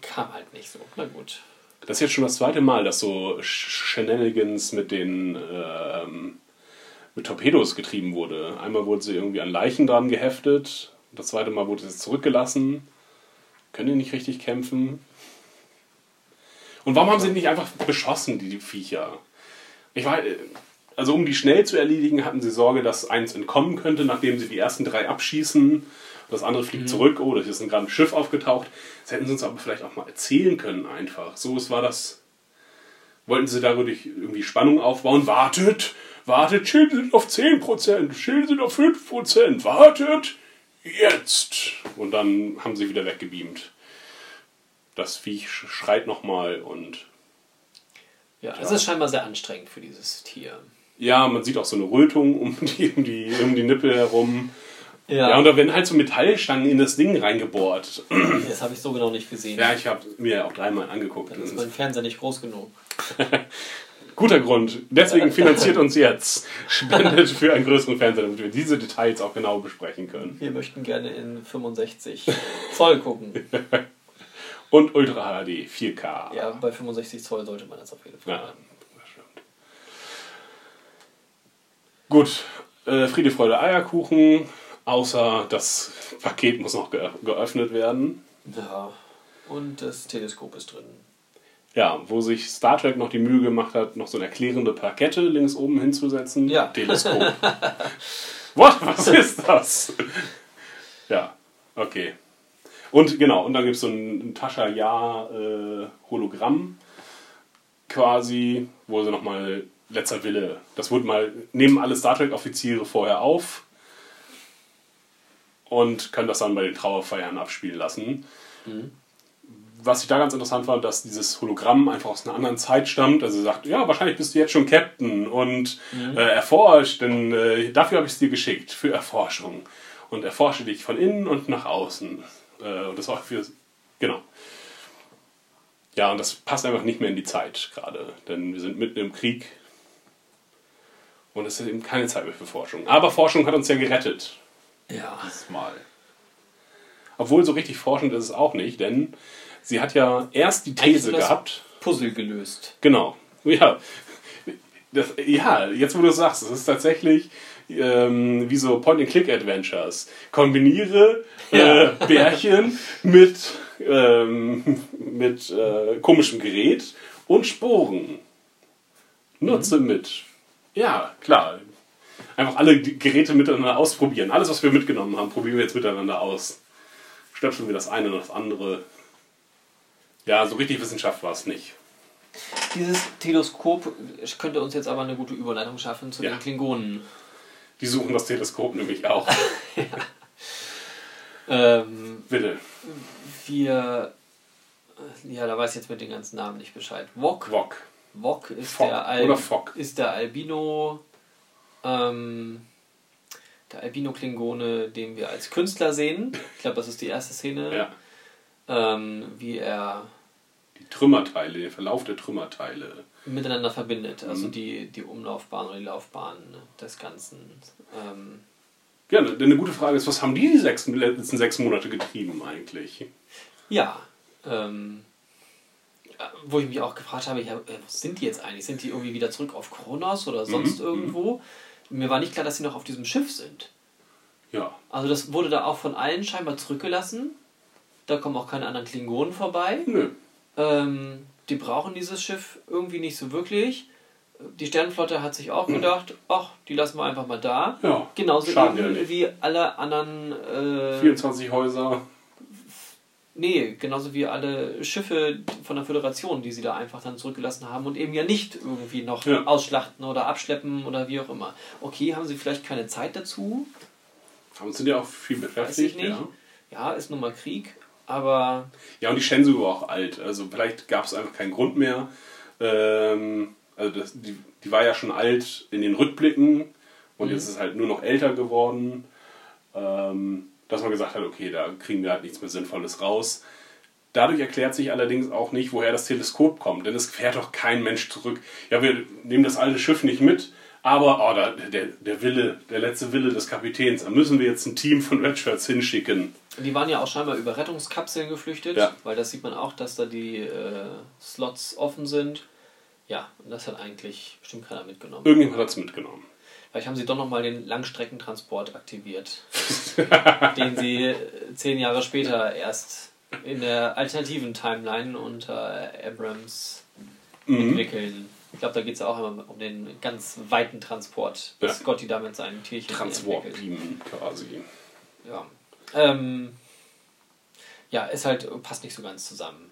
Kam halt nicht so. Na gut. Das ist jetzt schon das zweite Mal, dass so Shenanigans mit den ähm, mit Torpedos getrieben wurde. Einmal wurde sie irgendwie an Leichen dran geheftet, das zweite Mal wurde sie zurückgelassen. Können die nicht richtig kämpfen? Und warum haben sie nicht einfach beschossen, die, die Viecher? Ich war, äh, also um die schnell zu erledigen, hatten sie Sorge, dass eins entkommen könnte, nachdem sie die ersten drei abschießen. Das andere fliegt zurück. Oh, das ist ein gerade ein Schiff aufgetaucht. Das hätten sie uns aber vielleicht auch mal erzählen können, einfach. So es war das. Wollten sie dadurch irgendwie Spannung aufbauen? Wartet! Wartet! Schilde sind auf 10%! Schilde sind auf 5%! Wartet! Jetzt! Und dann haben sie wieder weggebeamt. Das Viech sch- schreit nochmal und Ja, es ist scheinbar sehr anstrengend für dieses Tier. ja, man sieht auch so eine Rötung um die, um die, um die Nippel herum. Ja. und da werden halt so Metallstangen in das Ding reingebohrt. das habe ich so genau nicht gesehen. Ja, ich habe mir auch dreimal angeguckt. Dann ist mein Fernseher nicht groß genug. Guter Grund. Deswegen finanziert uns jetzt. Spendet für einen größeren Fernseher, damit wir diese Details auch genau besprechen können. Wir möchten gerne in 65 Zoll gucken. Und Ultra HD 4K. Ja, bei 65 Zoll sollte man das auf jeden Fall Ja, das stimmt. Gut, äh, Friede, Freude, Eierkuchen. Außer das Paket muss noch ge geöffnet werden. Ja. Und das Teleskop ist drin. Ja, wo sich Star Trek noch die Mühe gemacht hat, noch so eine erklärende Plakette links oben hinzusetzen. Ja. Teleskop. What? Was ist das? ja, okay. Und genau, und dann gibt es so ein, Tascha Ja äh, Hologramm quasi, wo sie nochmal letzter Wille, das wurde mal, nehmen alle Star Trek Offiziere vorher auf und können das dann bei den Trauerfeiern abspielen lassen. Was ich da ganz interessant fand, dass dieses Hologramm einfach aus einer anderen Zeit stammt. Also sie sagt, ja, wahrscheinlich bist du jetzt schon Captain und äh, erforscht, denn äh, dafür habe ich es dir geschickt, für Erforschung. Und erforsche dich von innen und nach außen. Äh, und das war für, genau. Ja, und das passt einfach nicht mehr in die Zeit gerade, denn wir sind mitten im Krieg und es ist eben keine Zeit mehr für Forschung. Aber Forschung hat uns ja gerettet. Ja. Dieses Mal. Obwohl so richtig forschend ist es auch nicht, denn sie hat ja erst die These so das- gehabt. Puzzle gelöst. Genau. Ja. Das, ja, jetzt wo du es sagst, es ist tatsächlich ähm, wie so Point-and-Click-Adventures. Kombiniere Ja. äh, Bärchen mit, ähm, mit äh, komischem Gerät und Sporen. Nutze mit. Ja, klar. Einfach alle Geräte miteinander ausprobieren. Alles, was wir mitgenommen haben, probieren wir jetzt miteinander aus. Stöpseln wir das eine und das andere. Ja, so richtig Wissenschaft war es nicht. Dieses Teleskop könnte uns jetzt aber eine gute Überleitung schaffen zu Ja. den Klingonen. Die suchen das Teleskop nämlich auch. Ähm, Bitte. wir. Ja, da weiß ich jetzt mit den ganzen Namen nicht Bescheid. Wok. Wok. Wok ist Fock der Al oder Fock. ist der Albino. Ähm, der Albino-Klingone, den wir als Künstler sehen. Ich glaube, das ist die erste Szene. Ja. Ähm, wie er Die Trümmerteile, der Verlauf der Trümmerteile. miteinander verbindet. Also Mhm. die, die Umlaufbahn oder die Laufbahn des Ganzen. Ähm, Ja, denn eine gute Frage ist, was haben die die sechs, letzten sechs Monate getrieben eigentlich? ja. Ähm, äh, wo ich mich auch gefragt habe, ja, äh, wo sind die jetzt eigentlich? Sind die irgendwie wieder zurück auf Kronos oder sonst Mhm, irgendwo? Mir war nicht klar, dass sie noch auf diesem Schiff sind. Ja. Also das wurde da auch von allen scheinbar zurückgelassen. Da kommen auch keine anderen Klingonen vorbei. Nö. Ähm, die brauchen dieses Schiff irgendwie nicht so wirklich. Die Sternenflotte hat sich auch gedacht, ach, die lassen wir einfach mal da. Ja. Genauso eben wie alle anderen. Äh, 24 Häuser. nee, genauso wie alle Schiffe von der Föderation, die sie da einfach dann zurückgelassen haben und eben ja nicht irgendwie noch Ja. ausschlachten oder abschleppen oder wie auch immer. Okay, haben sie vielleicht keine Zeit dazu? Aber sind ja auch viel Weiß ich beschäftigt. nicht. Ja. Ja, ist nun mal Krieg, aber ja, und die Shenzhou war auch alt. Also vielleicht gab es einfach keinen Grund mehr. Ähm, also das, die, die war ja schon alt in den Rückblicken und jetzt ist es halt nur noch älter geworden. Ähm, dass man gesagt hat, okay, da kriegen wir halt nichts mehr Sinnvolles raus. Dadurch erklärt sich allerdings auch nicht, woher das Teleskop kommt, denn es fährt doch kein Mensch zurück. Ja, wir nehmen das alte Schiff nicht mit, aber oh, da, der, der Wille, der letzte Wille des Kapitäns, da müssen wir jetzt ein Team von Redshirts hinschicken. Die waren ja auch scheinbar über Rettungskapseln geflüchtet, Ja. weil das sieht man auch, dass da die äh, Slots offen sind. Ja, und das hat eigentlich bestimmt keiner mitgenommen. Irgendjemand hat es mitgenommen. Vielleicht haben sie doch nochmal den Langstreckentransport aktiviert, den sie äh, zehn Jahre später erst in der alternativen Timeline unter Abrams Mhm. entwickeln. Ich glaube, da geht es auch immer um den ganz weiten Transport, dass Ja. Scotty da mit seinen Tierchen Transwarp entwickelt. Beamen quasi. Ja. Ähm, ja, ist halt, passt nicht so ganz zusammen.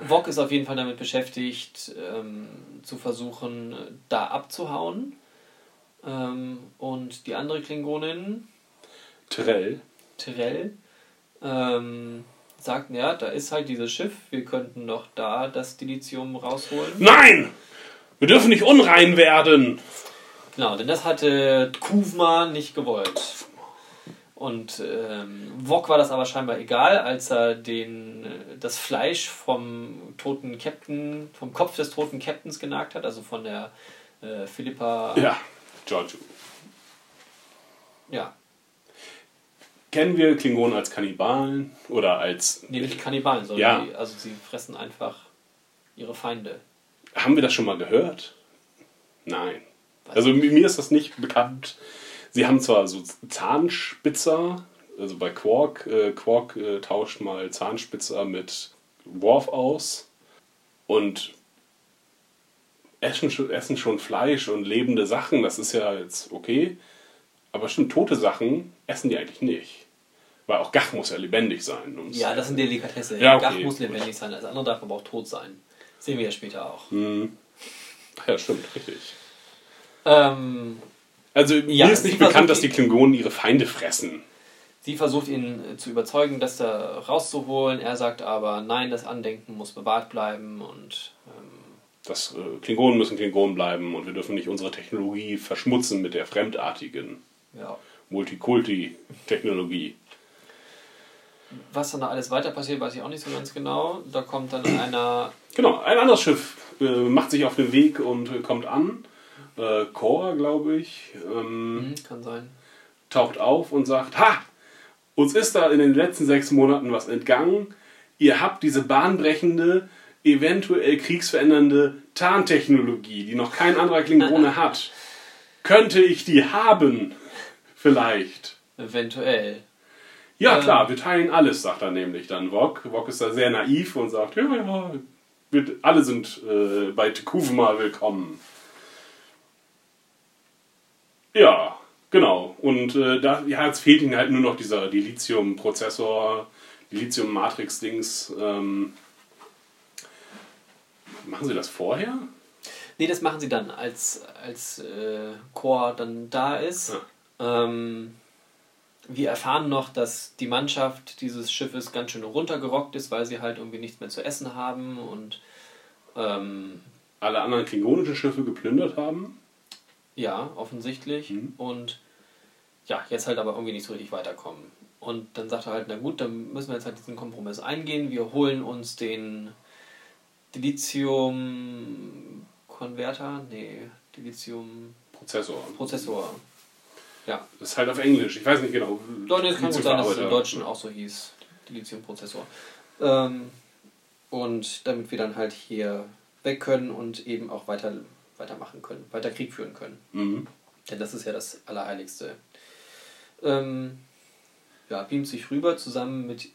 Wok ist auf jeden Fall damit beschäftigt, ähm, zu versuchen, da abzuhauen. Ähm, und die andere Klingonin, Terrell. Tyrell, ähm, sagt, ja, da ist halt dieses Schiff, wir könnten noch da das Dilithium rausholen. Nein! Wir dürfen nicht unrein werden! Genau, denn das hatte Kuvma nicht gewollt. Und ähm, Wok war das aber scheinbar egal, als er den, äh, das Fleisch vom toten Captain, vom Kopf des toten Captains genagt hat, also von der äh, Philippa. Ja, Giorgio. ja. Kennen wir Klingonen als Kannibalen oder als. Nee, nicht Kannibalen, sondern Ja. die, also sie fressen einfach ihre Feinde. Haben wir das schon mal gehört? Nein. Also mi- mir ist das nicht bekannt. Sie haben zwar so Zahnspitzer, also bei Quark, äh, Quark äh, tauscht mal Zahnspitzer mit Worf aus. und essen, schon- essen schon Fleisch und lebende Sachen, das ist ja jetzt okay. Aber stimmt, tote Sachen essen die eigentlich nicht. Weil auch Gach muss ja lebendig sein. Ja, das sind Delikatesse. Ja, okay. Gach muss lebendig sein, das andere darf aber auch tot sein. Sehen wir ja später auch. Ja, stimmt, richtig. Ähm, Also Ja, mir ist sie nicht bekannt, dass die die- Klingonen ihre Feinde fressen. sie versucht ihn äh, zu überzeugen, das da rauszuholen. Er sagt aber, nein, das Andenken muss bewahrt bleiben und ähm, Das äh, Klingonen müssen Klingonen bleiben und wir dürfen nicht unsere Technologie verschmutzen mit der fremdartigen ja. Multikulti-Technologie. Was dann da alles weiter passiert, weiß ich auch nicht so ganz genau. Da kommt dann einer, Genau, ein anderes Schiff äh, macht sich auf den Weg und kommt an. Äh, Cora, glaube ich, ähm, hm, kann sein, taucht auf und sagt, ha, uns ist da in den letzten sechs Monaten was entgangen. Ihr habt diese bahnbrechende, eventuell kriegsverändernde Tarntechnologie, die noch kein anderer Klingone hat. Könnte ich die haben? Vielleicht. eventuell. Ja, Ähm. klar, wir teilen alles, sagt er nämlich dann Wok. Wok ist da sehr naiv und sagt, ja, ja, wir, alle sind äh, bei Tekuvma willkommen. Ja, genau. Und äh, da, ja, jetzt fehlt ihnen halt nur noch dieser Dilithium-Prozessor, Dilithium-Matrix-Dings. Ähm, machen sie das vorher? Nee, das machen sie dann, als, als äh, Chor dann da ist. Ähm, wir erfahren noch, dass die Mannschaft dieses Schiffes ganz schön runtergerockt ist, weil sie halt irgendwie nichts mehr zu essen haben und ähm, Alle anderen klingonischen Schiffe geplündert haben? ja, offensichtlich. Und ja, jetzt halt aber irgendwie nicht so richtig weiterkommen. Und dann sagt er halt, na gut, dann müssen wir jetzt halt diesen Kompromiss eingehen. Wir holen uns den Dilithium-Konverter? Nee, Dilithium-Prozessor. Prozessor. Ja, Das ist halt auf Englisch. Ich weiß nicht genau. Doch, nee, es kann gut sein, dass es im. Deutschen auch so hieß. Dilithium-Prozessor. Ähm, und damit wir dann halt hier weg können und eben auch weiter weitermachen können, weiter Krieg führen können. Mhm. Denn das ist ja das Allerheiligste. Ähm, ja, beamt sich rüber zusammen mit,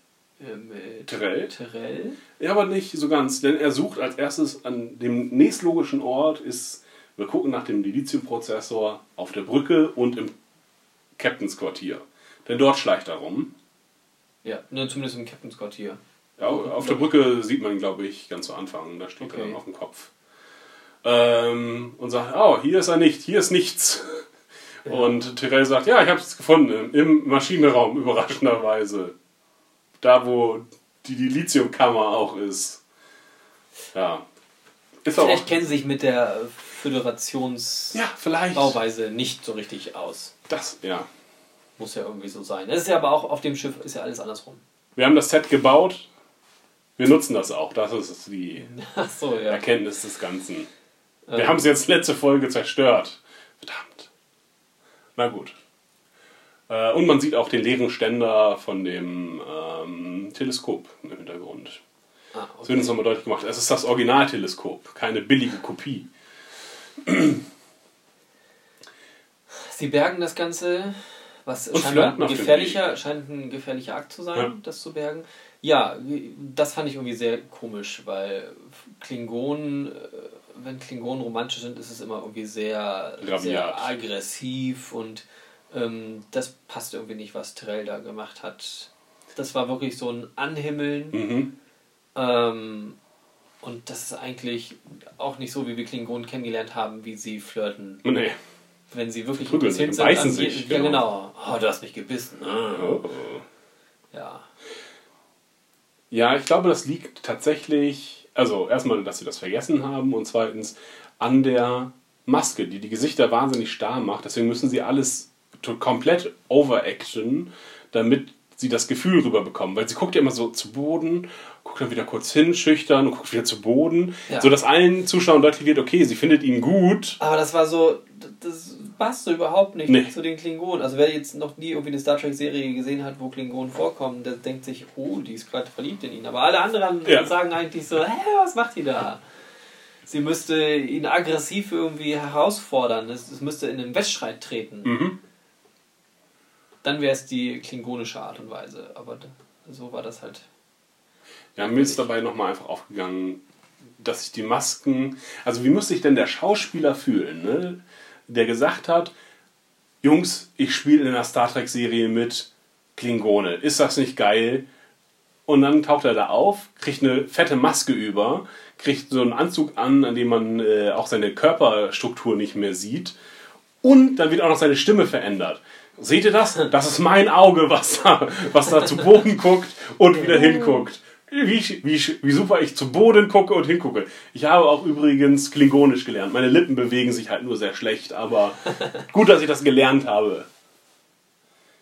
äh, mit Terrell? Terrell. Ja, aber nicht so ganz, denn er sucht als erstes an dem nächstlogischen Ort ist, wir gucken nach dem Dilithium-Prozessor auf der Brücke und im Captains Quartier. Denn dort schleicht er rum. Ja, ne, zumindest im Captain's Quartier. Ja, auf der Brücke sieht man ihn, glaube ich, ganz zu Anfang. Da steht er Okay. dann auf dem Kopf. Ähm, und sagt, oh, hier ist er nicht, hier ist nichts. Und Tyrell sagt, ja, ich habe es gefunden, im Maschinenraum, überraschenderweise. Da, wo die, die Lithiumkammer auch ist. Ja. Ist auch, Vielleicht kennen sie sich mit der Föderationsbauweise ja, nicht so richtig aus. Das, ja. Muss ja irgendwie so sein. Das ist ja aber auch auf dem Schiff ist ja alles andersrum. Wir haben das Set gebaut. Wir nutzen das auch. Das ist die so, ja. Erkenntnis des Ganzen. Wir Ähm. haben es jetzt letzte Folge zerstört. Verdammt. Na gut. Äh, und man sieht auch den leeren Ständer von dem ähm, Teleskop im Hintergrund. Ah, Das wird uns nochmal deutlich gemacht. Es ist das Originalteleskop, keine billige Kopie. Sie bergen das Ganze, was Und flirten ein gefährlicher, scheint ein gefährlicher Akt zu sein, Ja. das zu bergen. Ja, das fand ich irgendwie sehr komisch, weil Klingonen, äh, wenn Klingonen romantisch sind, ist es immer irgendwie sehr, Rabiat. sehr aggressiv und ähm, das passt irgendwie nicht, was Terrell da gemacht hat. Das war wirklich so ein Anhimmeln. Mhm. Ähm, und das ist eigentlich auch nicht so, wie wir Klingonen kennengelernt haben, wie sie flirten. Nee. Wenn sie wirklich Prügeln interessiert und beißen sich, Ja, genau. genau. Oh, du hast mich gebissen. Ah. Oh. Ja. Ja, ich glaube, das liegt tatsächlich, also erstmal, dass sie das vergessen haben und zweitens an der Maske, die die Gesichter wahnsinnig starr macht. Deswegen müssen sie alles komplett overacten, damit sie das Gefühl rüberbekommen. Weil sie guckt ja immer so zu Boden, guckt dann wieder kurz hin, schüchtern und guckt wieder zu Boden, Ja. sodass allen Zuschauern deutlich wird, okay, sie findet ihn gut. Aber das war so, das passt so überhaupt nicht Nee. zu den Klingonen. Also wer jetzt noch nie irgendwie eine Star Trek Serie gesehen hat, wo Klingonen vorkommen, der denkt sich, oh, die ist gerade verliebt in ihn. Aber alle anderen Ja. sagen eigentlich so, hä, was macht die da? Sie müsste ihn aggressiv irgendwie herausfordern. Es, es müsste in den Wettstreit treten. Mhm. Dann wäre es die klingonische Art und Weise. Aber so war das halt. Ja, mir ist dabei nochmal einfach aufgegangen, dass sich die Masken. Also, wie muss sich denn der Schauspieler fühlen, ne? der gesagt hat: Jungs, ich spiele in einer Star Trek-Serie mit Klingone. Ist das nicht geil? Und dann taucht er da auf, kriegt eine fette Maske über, kriegt so einen Anzug an, an dem man äh, auch seine Körperstruktur nicht mehr sieht. Und dann wird auch noch seine Stimme verändert. Seht ihr das? Das ist mein Auge, was da, was da zu Boden guckt und wieder hinguckt. Wie, wie, wie super ich zu Boden gucke und hingucke. Ich habe auch übrigens Klingonisch gelernt. Meine Lippen bewegen sich halt nur sehr schlecht, aber gut, dass ich das gelernt habe.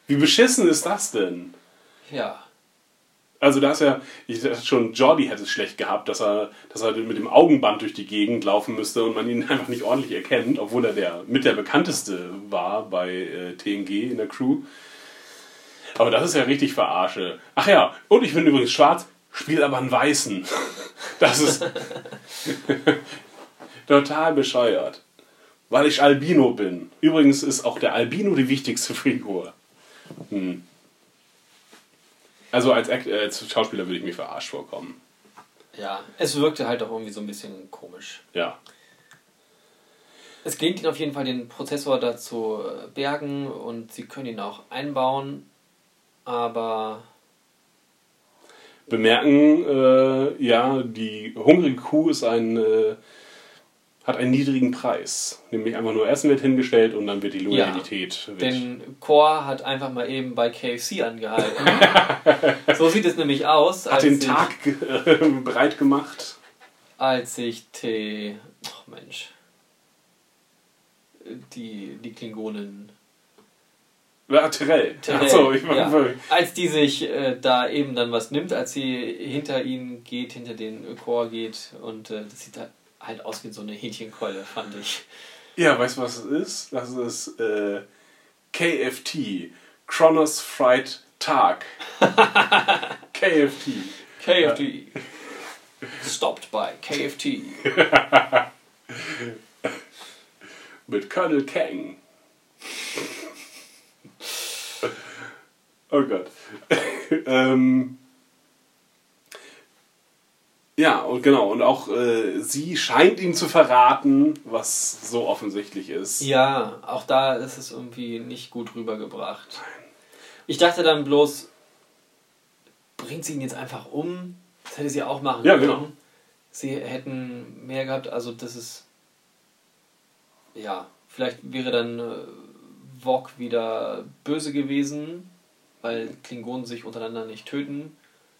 Wie beschissen ist das denn? Ja. Also da ist ja, ich dachte schon, Jordi hätte es schlecht gehabt, dass er, dass er mit dem Augenband durch die Gegend laufen müsste und man ihn einfach nicht ordentlich erkennt, obwohl er der mit der bekannteste war bei äh, TNG in der Crew. Aber das ist ja richtig verarsche. Ach ja, und ich bin übrigens schwarz, spiele aber einen Weißen. Das ist total bescheuert. Weil ich Albino bin. Übrigens ist auch der Albino die wichtigste Figur. Hm. Also als, Act, äh, als Schauspieler würde ich mir verarscht vorkommen. Ja, es wirkte halt auch irgendwie so ein bisschen komisch. Ja. Es gelingt ihnen auf jeden Fall, den Prozessor da zu äh, bergen und sie können ihn auch einbauen, aber Bemerken, äh, ja, die hungrige Kuh ist ein, äh, hat einen niedrigen Preis. Nämlich einfach nur Essen wird hingestellt und dann wird die Loyalität. wird, den Chor hat einfach mal eben bei KFC angehalten. so sieht es nämlich aus, hat den ich, Tag bereit gemacht. als ich die, ach Mensch, die, die Klingonen Ja, Terrell. Terrell, Achso, ich war ja. Als die sich äh, da eben dann was nimmt, als sie hinter ihnen geht, hinter den Chor geht und äh, das sieht halt- aus wie so eine Hähnchenkeule, fand ich. Ja, weißt du, was es ist? Das ist äh, KFT. Kronos Fried Tag. KFT. KFT. Stopped by KFT. Mit Colonel Kang. Oh Gott. ähm, ja, und genau. Und auch äh, sie scheint ihm zu verraten, was so offensichtlich ist. Ja, auch da ist es irgendwie nicht gut rübergebracht. Ich dachte dann bloß, bringt sie ihn jetzt einfach um? Das hätte sie auch machen Ja, können. genau. Sie hätten mehr gehabt, also das ist. Ja, vielleicht wäre dann äh, Vog wieder böse gewesen, weil Klingonen sich untereinander nicht töten.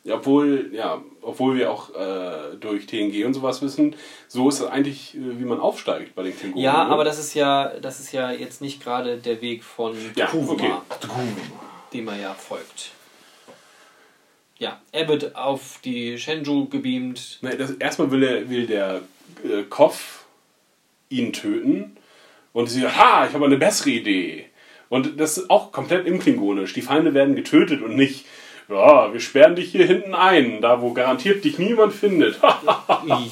Obwohl, ja, obwohl wir auch äh, durch TNG und sowas wissen, so ist es eigentlich, äh, wie man aufsteigt bei den Klingonen. Ja, aber das ist ja, das ist ja jetzt nicht gerade der Weg von Ja, Tukuma, okay. dem er ja folgt. Ja, er wird auf die Shenzhou gebeamt. Nee, das, erstmal will, er, will der äh, Kopf ihn töten und sie sagt, ha, ich habe eine bessere Idee. Und das ist auch komplett imklingonisch. Die Feinde werden getötet und nicht, ja, wir sperren dich hier hinten ein, da wo garantiert dich niemand findet.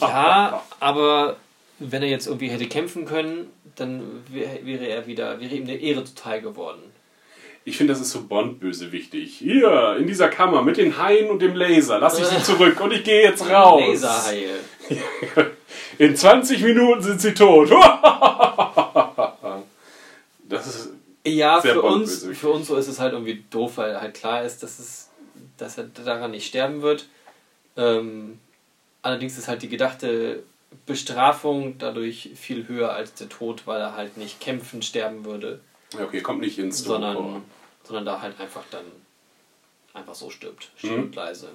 Ja, aber wenn er jetzt irgendwie hätte kämpfen können, dann wär, wäre er wieder, wäre ihm der Ehre zuteil geworden. Ich finde, das ist so Bond-bösewichtig. Hier, in dieser Kammer mit den Haien und dem Laser, lass ich sie zurück und ich gehe jetzt raus. Laserhaie. In 20 Minuten sind sie tot. Ja, Sehr für uns, für uns so ist es halt irgendwie doof, weil halt klar ist, dass, es, dass er daran nicht sterben wird. Ähm, allerdings ist halt die gedachte Bestrafung dadurch viel höher als der Tod, weil er halt nicht kämpfen sterben würde, Ja, okay, kommt nicht ins Tor. sondern, sondern da halt einfach dann einfach so stirbt. Still Mhm. und leise.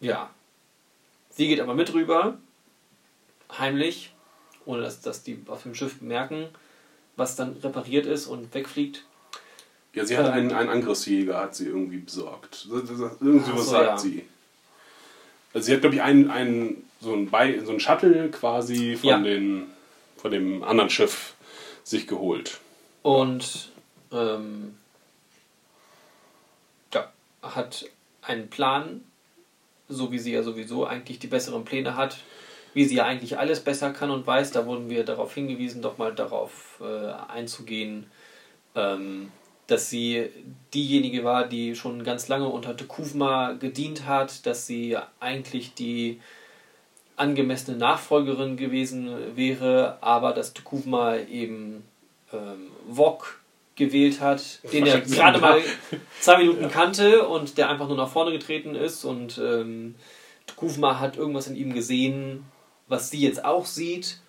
Ja. Sie geht aber mit rüber, heimlich, ohne dass, dass die auf dem Schiff merken, was dann repariert ist und wegfliegt. Ja, sie hat Ähm. einen, einen Angriffsjäger, hat sie irgendwie besorgt. Irgendwie Ach was so, sagt ja. sie. Also sie hat, glaube ich, einen, einen, so, ein Bei, so ein Shuttle quasi von, Ja. den, von dem anderen Schiff sich geholt. Und ähm, ja, hat einen Plan, so wie sie ja sowieso eigentlich die besseren Pläne hat, wie sie ja eigentlich alles besser kann und weiß. Da wurden wir darauf hingewiesen, doch mal darauf äh, einzugehen, ähm, dass sie diejenige war, die schon ganz lange unter Tekuvma gedient hat, dass sie eigentlich die angemessene Nachfolgerin gewesen wäre, aber dass Tukuvma eben ähm, Wok gewählt hat, den er gerade mal zwei Minuten kannte und der einfach nur nach vorne getreten ist und ähm, Tukuvma hat irgendwas in ihm gesehen, was sie jetzt auch sieht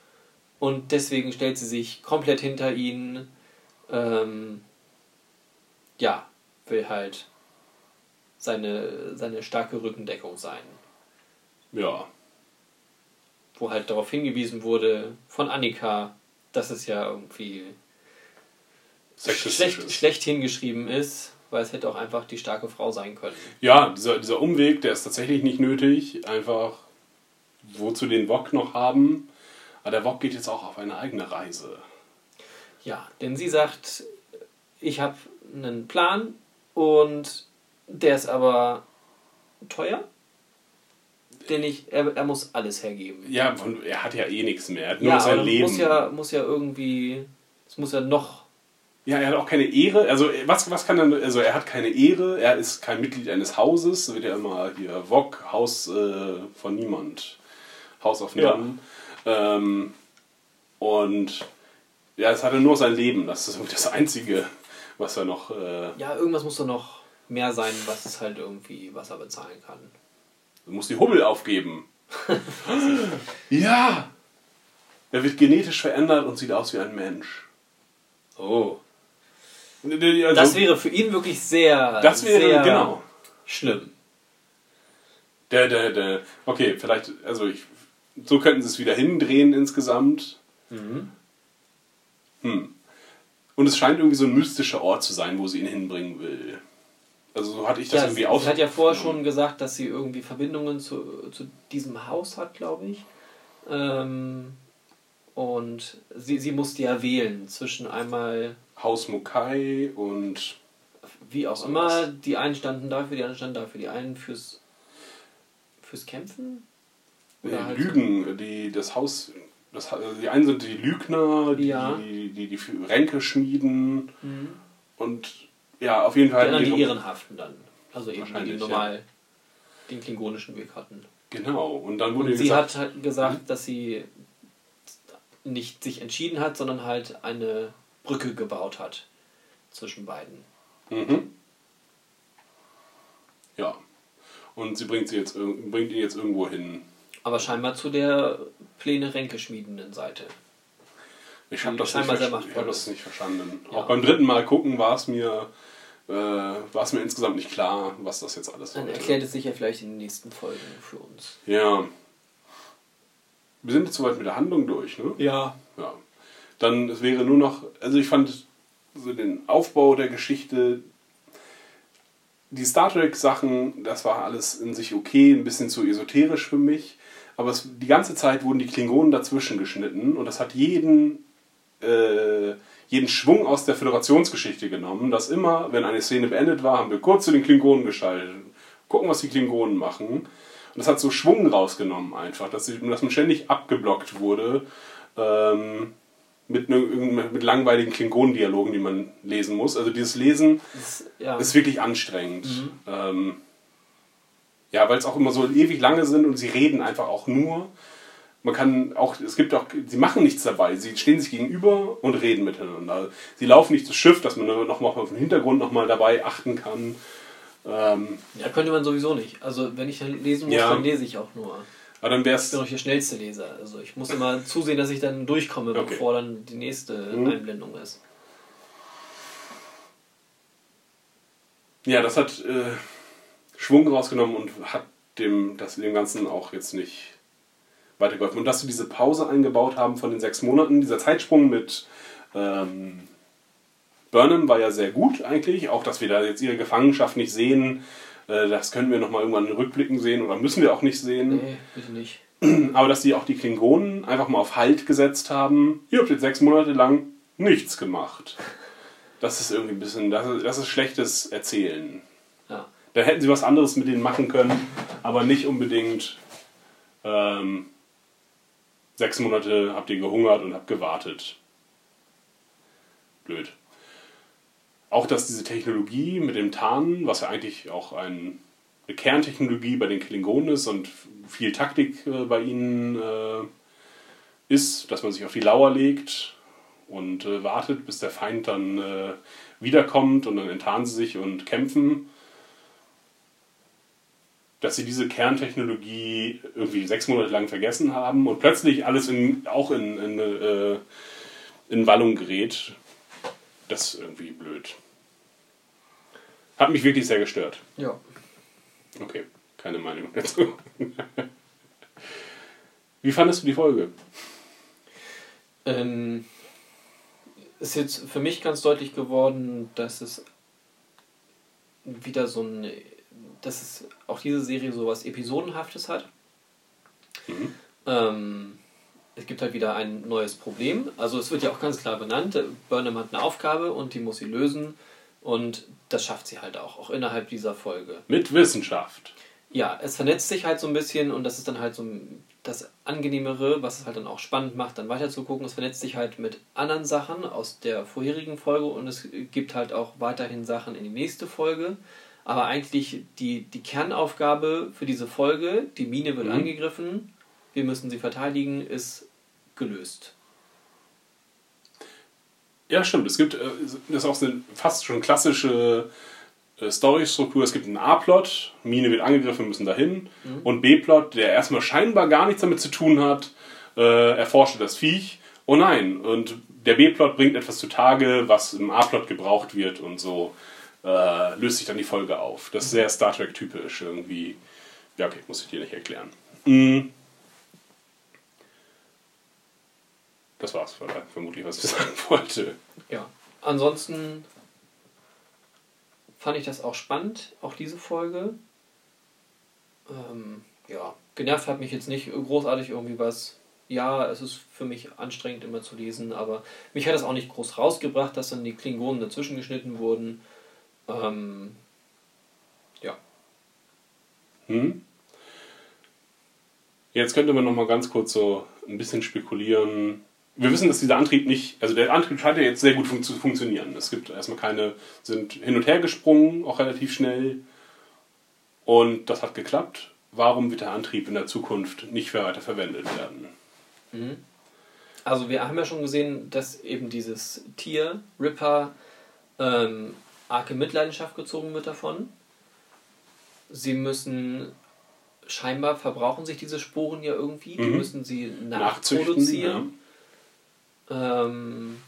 und deswegen stellt sie sich komplett hinter ihn. Ähm, ja, will halt seine, seine starke Rückendeckung sein. Ja. Wo halt darauf hingewiesen wurde von Annika, dass es ja irgendwie schlecht, ist. schlecht hingeschrieben ist, weil es hätte auch einfach die starke Frau sein können. Ja, dieser, dieser Umweg, der ist tatsächlich nicht nötig. Einfach, wozu den Wok noch haben. Aber der Wok geht jetzt auch auf eine eigene Reise. Ja, denn sie sagt, ich habe einen Plan und der ist aber teuer. Denn ich, er, er muss alles hergeben. Ja, er hat ja eh nichts mehr. Er hat nur Ja, sein Leben. muss ja, muss ja irgendwie, es muss ja noch, Ja, er hat auch keine Ehre. Also, was, was kann er. Also, er hat keine Ehre. Er ist kein Mitglied eines Hauses. So wird ja immer hier Wok, Haus äh, von niemand. Haus auf Ja. Ähm, und. Ja, es hatte nur sein Leben. Das ist irgendwie das Einzige, was er noch. Äh, ja, irgendwas muss da noch mehr sein, was es halt irgendwie, was er bezahlen kann. muss die Hubbel aufgeben. ja! Er wird genetisch verändert und sieht aus wie ein Mensch. Oh. Also, Das wäre für ihn wirklich sehr, das wäre sehr genau. schlimm. Der, der, der. Okay, vielleicht, also ich. So könnten sie es wieder hindrehen insgesamt. Mhm. Hm. Und es scheint irgendwie so ein mystischer Ort zu sein, wo sie ihn hinbringen will. Also so hatte ich das Ja, irgendwie aus. sie hat ja vorher schon gesagt, dass sie irgendwie Verbindungen zu, zu diesem Haus hat, glaube ich. Ähm, und sie, sie musste ja wählen zwischen einmal, Haus Mokai und. wie auch So immer, die einen standen dafür, die anderen standen dafür. Die einen fürs, fürs Kämpfen? Äh, halt- Lügen, die das Haus. Das, Ha- die einen sind die Lügner, die Ja. die, die, die Ränke schmieden Mhm. und ja, auf jeden Die Fall. anderen die Ehrenhaften dann. Also eben die, die normal den klingonischen Weg hatten. Genau, und dann wurde Und sie gesagt, hat halt gesagt, dass sie nicht sich entschieden hat, sondern halt eine Brücke gebaut hat zwischen beiden. Mhm. Ja. Und sie bringt, sie jetzt, bringt ihn jetzt irgendwo hin. Aber scheinbar zu der Pläne Ränke schmiedenden Seite. Ich habe das, nicht ich hab das ist. nicht verstanden. Ja. Auch beim dritten Mal gucken war es mir, äh, war es mir insgesamt nicht klar, was das jetzt alles Dann sollte. erklärt es sich ja vielleicht in den nächsten Folgen für uns. Ja. Wir sind jetzt soweit mit der Handlung durch, ne? Ja. Ja. Dann es wäre nur noch, also ich fand so den Aufbau der Geschichte, die Star Trek Sachen, das war alles in sich okay, ein bisschen zu esoterisch für mich, aber es, die ganze Zeit wurden die Klingonen dazwischen geschnitten und das hat jeden äh, jeden Schwung aus der Föderationsgeschichte genommen, dass immer, wenn eine Szene beendet war, haben wir kurz zu den Klingonen geschaltet, gucken, was die Klingonen machen. Und das hat so Schwung rausgenommen einfach, dass, sie, dass man ständig abgeblockt wurde ähm, mit, ne, mit langweiligen Klingonendialogen, die man lesen muss. Also dieses Lesen Das, ja. ist wirklich anstrengend. Ähm, ja, weil es auch immer so ewig lange sind und sie reden einfach auch nur. Man kann auch, es gibt auch, sie machen nichts dabei. Sie stehen sich gegenüber und reden miteinander. Sie laufen nicht das Schiff, dass man noch mal auf den Hintergrund noch mal dabei achten kann. Ähm, ja, könnte man sowieso nicht. Also wenn ich lesen muss, Ja. dann lese ich auch nur. aber dann wäre Ich bin auch der schnellste Leser. Also ich muss immer zusehen, dass ich dann durchkomme, Okay. bevor dann die nächste Mhm. Einblendung ist. Ja, das hat äh, Schwung rausgenommen und hat dem, das, dem Ganzen auch jetzt nicht weitergeholfen. Und dass sie diese Pause eingebaut haben von den sechs Monaten, dieser Zeitsprung mit ähm, Burnham war ja sehr gut eigentlich. Auch, dass wir da jetzt ihre Gefangenschaft nicht sehen, äh, das können wir nochmal irgendwann in Rückblicken sehen oder müssen wir auch nicht sehen. Nee, bitte nicht. Aber dass die auch die Klingonen einfach mal auf Halt gesetzt haben. Ihr habt jetzt sechs Monate lang nichts gemacht. Das ist irgendwie ein bisschen, das ist, das ist schlechtes Erzählen. Da hätten sie was anderes mit denen machen können, aber nicht unbedingt ähm, sechs Monate habt ihr gehungert und habt gewartet. Blöd. Auch dass diese Technologie mit dem Tarnen, was ja eigentlich auch ein eine Kerntechnologie bei den Klingonen ist und viel Taktik äh, bei ihnen äh, ist, dass man sich auf die Lauer legt und äh, wartet, bis der Feind dann äh, wiederkommt und dann enttarnen sie sich und kämpfen. Dass sie diese Kerntechnologie irgendwie sechs Monate lang vergessen haben und plötzlich alles in, auch in, in, äh, in Wallung gerät, das ist irgendwie blöd. Hat mich wirklich sehr gestört. Ja. Okay, keine Meinung dazu. Wie fandest du die Folge? Ähm, ist jetzt für mich ganz deutlich geworden, dass es wieder so ein, dass es auch diese Serie so was Episodenhaftes hat. Mhm. Ähm, es gibt halt wieder ein neues Problem. Also es wird ja auch ganz klar benannt, Burnham hat eine Aufgabe und die muss sie lösen. Und das schafft sie halt auch, auch innerhalb dieser Folge. Mit Wissenschaft. Ja, es vernetzt sich halt so ein bisschen und das ist dann halt so das Angenehmere, was es halt dann auch spannend macht, dann weiter zu gucken. Es vernetzt sich halt mit anderen Sachen aus der vorherigen Folge und es gibt halt auch weiterhin Sachen in die nächste Folge. Aber eigentlich die, die Kernaufgabe für diese Folge, die Mine wird Mhm. angegriffen, wir müssen sie verteidigen, ist gelöst. Ja, stimmt. Es gibt, äh, das ist auch eine fast schon klassische äh, Storystruktur. Es gibt einen A-Plot, Mine wird angegriffen, wir müssen dahin. Und B-Plot, der erstmal scheinbar gar nichts damit zu tun hat, äh, erforscht das Viech. Oh nein, und der B-Plot bringt etwas zutage, was im A-Plot gebraucht wird und so äh, löst sich dann die Folge auf. Das ist sehr Star Trek-typisch irgendwie. Ja, okay, muss ich dir nicht erklären. Mm. Das war's vermutlich, was ich sagen wollte. Ja, ansonsten fand ich das auch spannend, auch diese Folge. Ähm, ja, genervt hat mich jetzt nicht großartig irgendwie was. Ja, es ist für mich anstrengend immer zu lesen, aber mich hat das auch nicht groß rausgebracht, dass dann die Klingonen dazwischen geschnitten wurden. Ähm, ja, Hm? Jetzt könnte man noch mal ganz kurz so ein bisschen spekulieren. Wir wissen, dass dieser Antrieb nicht, also der Antrieb scheint ja jetzt sehr gut fun zu funktionieren. Es gibt erstmal keine, sind hin und her gesprungen, auch relativ schnell. Und das hat geklappt. Warum wird der Antrieb in der Zukunft nicht weiter verwendet werden? Also wir haben ja schon gesehen, dass eben dieses Tier, Ripper, ähm, arge Mitleidenschaft gezogen wird davon. Sie müssen, scheinbar verbrauchen sich diese Sporen ja irgendwie, die Mhm. müssen sie nachproduzieren. Ähm,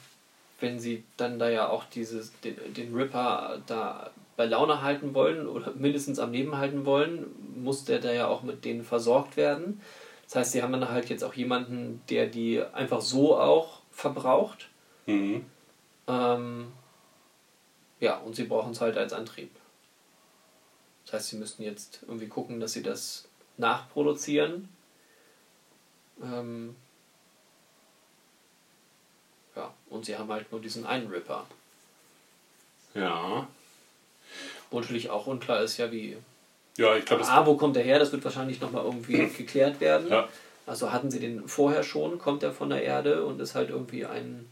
wenn sie dann da ja auch dieses, den, den Ripper da bei Laune halten wollen oder mindestens am Leben halten wollen, muss der da ja auch mit denen versorgt werden. Das heißt, sie haben dann halt jetzt auch jemanden, der die einfach so auch verbraucht. Mhm. Ähm, ja, und sie brauchen es halt als Antrieb. Das heißt, sie müssen jetzt irgendwie gucken, dass sie das nachproduzieren. Ähm, ja, und sie haben halt nur diesen einen Ripper. Ja. Wo natürlich auch unklar ist, ja, wie. Ja, ich glaube. Ah, wo kommt der her? Das wird wahrscheinlich nochmal irgendwie geklärt werden. Ja. Also hatten sie den vorher schon, kommt er von der Erde und ist halt irgendwie ein.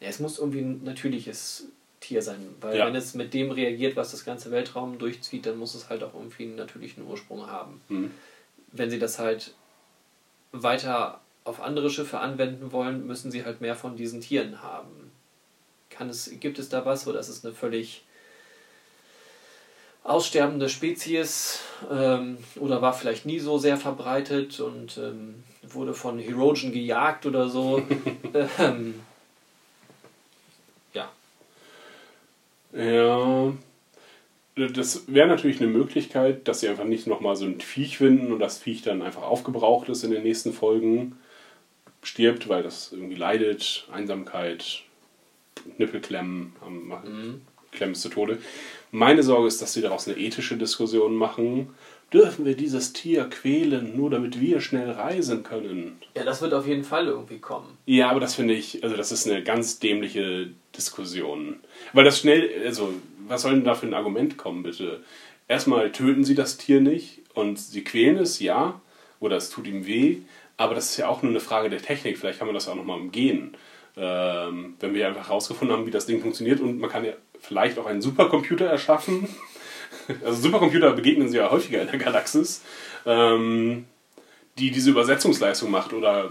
Ja, es muss irgendwie ein natürliches Tier sein, weil Ja. wenn es mit dem reagiert, was das ganze Weltraum durchzieht, dann muss es halt auch irgendwie einen natürlichen Ursprung haben. Mhm. Wenn sie das halt weiter auf andere Schiffe anwenden wollen, müssen sie halt mehr von diesen Tieren haben. Kann es, gibt es da was oder ist es eine völlig aussterbende Spezies ähm, oder war vielleicht nie so sehr verbreitet und ähm, wurde von Hirogen gejagt oder so. ähm, Ja. Das wäre natürlich eine Möglichkeit, dass sie einfach nicht nochmal so ein Viech finden und das Viech dann einfach aufgebraucht ist in den nächsten Folgen, stirbt, weil das irgendwie leidet, Einsamkeit, Nippelklemmen, haben- machen Klemmen zu Tode. Meine Sorge ist, dass sie daraus eine ethische Diskussion machen. Dürfen wir dieses Tier quälen, nur damit wir schnell reisen können? ja, das wird auf jeden Fall irgendwie kommen. Ja, aber das finde ich, also das ist eine ganz dämliche Diskussion. Weil das schnell, also was soll denn da für ein Argument kommen, bitte? Erstmal töten sie das Tier nicht und sie quälen es, ja, oder es tut ihm weh, aber das ist ja auch nur eine Frage der Technik. Vielleicht kann man das auch nochmal umgehen. Ähm, wenn wir einfach herausgefunden haben, wie das Ding funktioniert und man kann ja vielleicht auch einen Supercomputer erschaffen, also Supercomputer begegnen sie ja häufiger in der Galaxis, ähm, die diese Übersetzungsleistung macht oder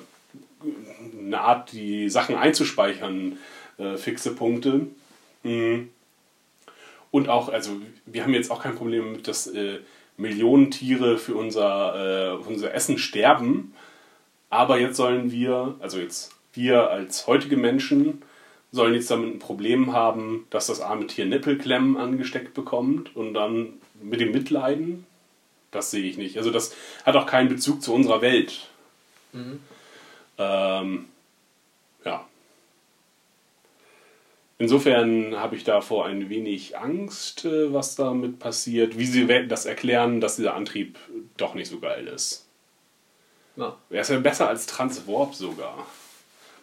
eine Art, die Sachen einzuspeichern, äh, fixe Punkte. Mhm. Und auch, also wir haben jetzt auch kein Problem mit, dass äh, Millionen Tiere für unser, äh, für unser Essen sterben. Aber jetzt sollen wir, also jetzt wir als heutige Menschen, sollen jetzt damit ein Problem haben, dass das arme Tier Nippelklemmen angesteckt bekommt und dann mit dem Mitleiden. Das sehe ich nicht. Also das hat auch keinen Bezug zu unserer Welt. Ähm, ja. Insofern habe ich davor ein wenig Angst, äh, was damit passiert, wie sie das erklären, dass dieser Antrieb doch nicht so geil ist. Ja. Er ist ja besser als Transwarp sogar.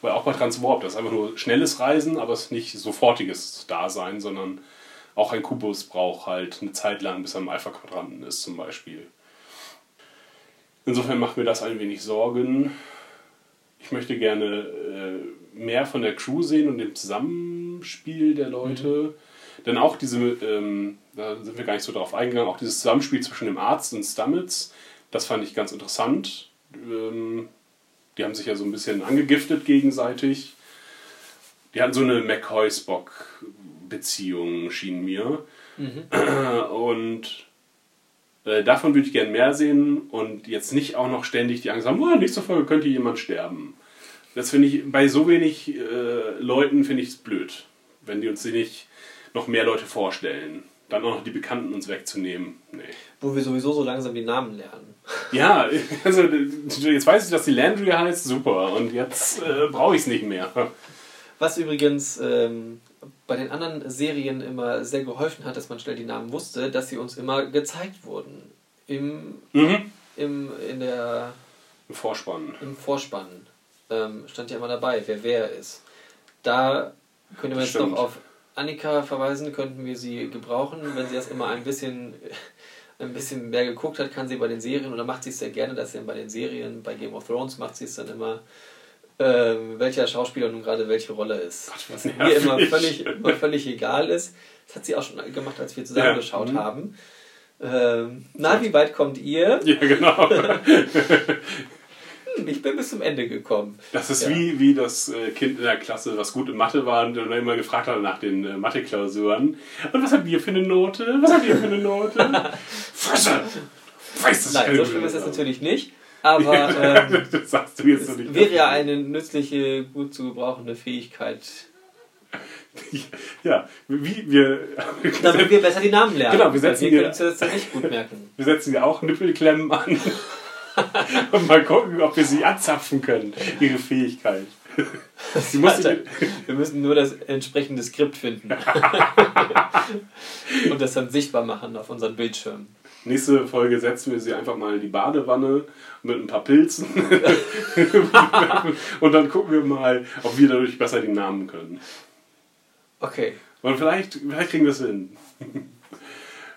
Weil auch bei Transwarp, das ist einfach nur schnelles Reisen, aber es ist nicht sofortiges Dasein, sondern auch ein Kubus braucht halt eine Zeit lang, bis er im Alpha-Quadranten ist zum Beispiel. Insofern macht mir das ein wenig Sorgen. Ich möchte gerne äh, mehr von der Crew sehen und dem Zusammenspiel der Leute. Denn auch diese, ähm, da sind wir gar nicht so drauf eingegangen, auch dieses Zusammenspiel zwischen dem Arzt und Stamets, das fand ich ganz interessant. Ähm, die haben sich ja so ein bisschen angegiftet gegenseitig. Die hatten so eine McCoy-Spock-Beziehung, schien mir. Und äh, davon würde ich gern mehr sehen und jetzt nicht auch noch ständig die Angst haben, oh, nächste Folge könnte jemand sterben. Das finde ich, bei so wenig äh, Leuten finde ich es blöd, wenn die uns nicht noch mehr Leute vorstellen. Dann auch noch die Bekannten uns wegzunehmen. Nee. Wo wir sowieso so langsam die Namen lernen. Ja, also jetzt weiß ich, dass die Landry heißt, super. Und jetzt äh, brauche ich es nicht mehr. Was übrigens ähm, bei den anderen Serien immer sehr geholfen hat, dass man schnell die Namen wusste, dass sie uns immer gezeigt wurden. Im, Mhm. im, in der, Im Vorspann. Im Vorspann ähm, stand ja immer dabei, wer wer ist. Da könnte man jetzt noch auf Annika verweisen, könnten wir sie gebrauchen. Wenn sie das immer ein bisschen, ein bisschen mehr geguckt hat, kann sie bei den Serien, oder macht sie es sehr gerne, dass sie dann bei den Serien, bei Game of Thrones macht sie es dann immer, ähm, welcher Schauspieler nun gerade welche Rolle ist. was Was mir immer völlig, immer völlig egal ist. Das hat sie auch schon gemacht, als wir zusammen Ja. geschaut Mhm. haben. Ähm, na, wie weit kommt ihr? Ja, genau. Hm, ich bin bis zum Ende gekommen. Das ist Ja. wie, wie das äh, Kind in der Klasse, was gut in Mathe war und immer gefragt hat nach den äh, Mathe-Klausuren. Und was habt ihr für eine Note? Was habt ihr für eine Note? Fresse! Weiß das Nein, so schlimm ist es natürlich nicht. Aber ähm, das sagst du jetzt es nicht. wäre ja eine nützliche, gut zu gebrauchende Fähigkeit, Ja, wie wir. damit wir besser die Namen lernen. Genau, wir setzen Weil wir hier- das nicht gut merken. Wir setzen ja auch Nippelklemmen an. und mal gucken, ob wir sie anzapfen können, ihre Fähigkeit. Sie muss Alter, wir müssen nur das entsprechende Skript finden. Und das dann sichtbar machen auf unseren Bildschirmen. Nächste Folge setzen wir sie einfach mal in die Badewanne mit ein paar Pilzen. und dann gucken wir mal, ob wir dadurch besser die Namen können. Okay. Und vielleicht, vielleicht kriegen wir es hin.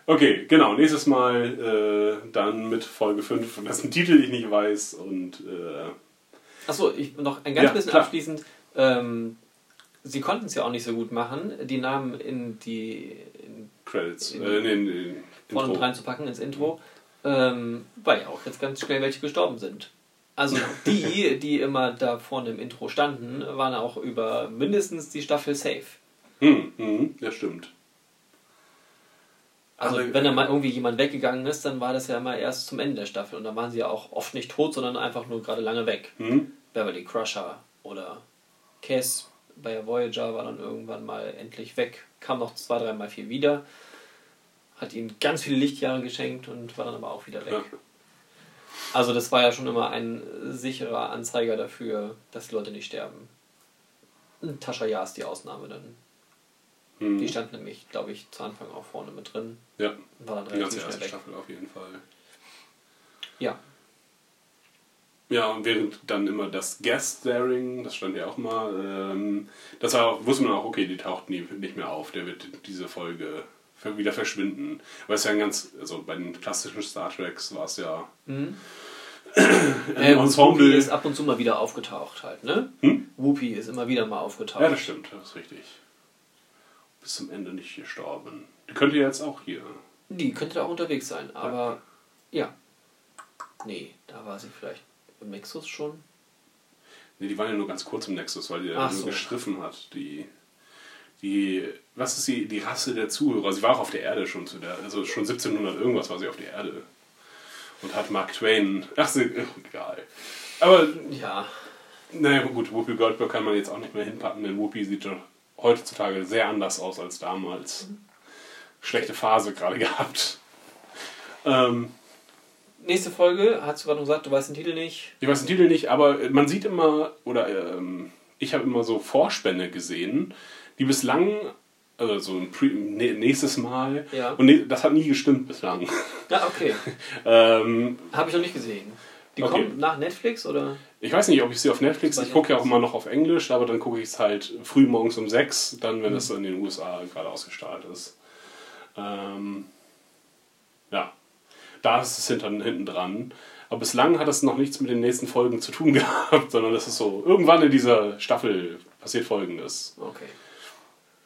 Okay, genau. Nächstes Mal äh, dann mit Folge 5, und das ist ein Titel, ich nicht weiß. Und äh, Achso, ich noch ein ganz Ja, bisschen klar. abschließend. Ähm, sie konnten es ja auch nicht so gut machen, die Namen in die in Credits. In- Äh, nee, nee, vorne Intro. und reinzupacken ins Intro, ähm, weil ja auch jetzt ganz schnell welche gestorben sind. Also die, die immer da vorne im Intro standen, waren auch über mindestens die Staffel safe. Hm, hm, ja, stimmt. Also Aber- wenn da mal irgendwie jemand weggegangen ist, dann war das ja immer erst zum Ende der Staffel und dann waren sie ja auch oft nicht tot, sondern einfach nur gerade lange weg. Hm? Beverly Crusher oder Cass bei der Voyager war dann irgendwann mal endlich weg, kam noch zwei, dreimal viel wieder, hat ihnen ganz viele Lichtjahre geschenkt und war dann aber auch wieder weg. Ja. Also das war ja schon immer ein sicherer Anzeiger dafür, dass die Leute nicht sterben. Tascha Ja ist die Ausnahme dann. Hm. Die stand nämlich, glaube ich, zu Anfang auch vorne mit drin Ja, war dann die ganze erste weg. Staffel auf jeden Fall. Ja, Ja, und während dann immer das Guest-Staring, das stand ja auch mal, ähm, das war auch, wusste man auch, okay, die taucht nie, nicht mehr auf, der wird diese Folge wieder verschwinden. Weil es ja ein ganz, also bei den klassischen Star Treks war es ja Mhm. ein äh, Ensemble. Whoopi ist ab und zu mal wieder aufgetaucht halt, ne? Hm? Whoopi ist immer wieder mal aufgetaucht. Ja, das stimmt, das ist richtig. Bis zum Ende nicht gestorben. Die könnte jetzt auch hier Die könnte auch unterwegs sein, aber ja. Nee, da war sie vielleicht im Nexus schon. Nee, die waren ja nur ganz kurz im Nexus, weil die ja nur so. gestriffen hat. Die, die, was ist die, die Rasse der Zuhörer? Sie war auch auf der Erde schon zu der, also schon 1700 irgendwas war sie auf der Erde. Und hat Mark Twain, ach, sie, ach, egal. Aber, Ja, naja, gut, Whoopi Goldberg kann man jetzt auch nicht mehr hinpacken, denn Whoopi sieht doch heutzutage sehr anders aus als damals. Schlechte Phase gerade gehabt. Ähm, nächste Folge, hast du gerade noch gesagt, du weißt den Titel nicht. Ich weiß den Titel nicht, aber man sieht immer, oder ähm, ich habe immer so Vorspänne gesehen, die bislang, also so ein Pre nä- nächstes Mal, Ja. und das hat nie gestimmt bislang. Ja, okay. ähm, Habe ich noch nicht gesehen. Die Okay. kommen nach Netflix oder? ich weiß nicht, ob ich sie auf Netflix, ich gucke ja auch immer noch auf Englisch, aber dann gucke ich es halt früh morgens um sechs, dann, Mhm. wenn es in den USA gerade ausgestrahlt ist. Ähm, ja, da ist es hinten, hinten dran. Aber bislang hat es noch nichts mit den nächsten Folgen zu tun gehabt, sondern es ist so, irgendwann in dieser Staffel passiert Folgendes. Okay.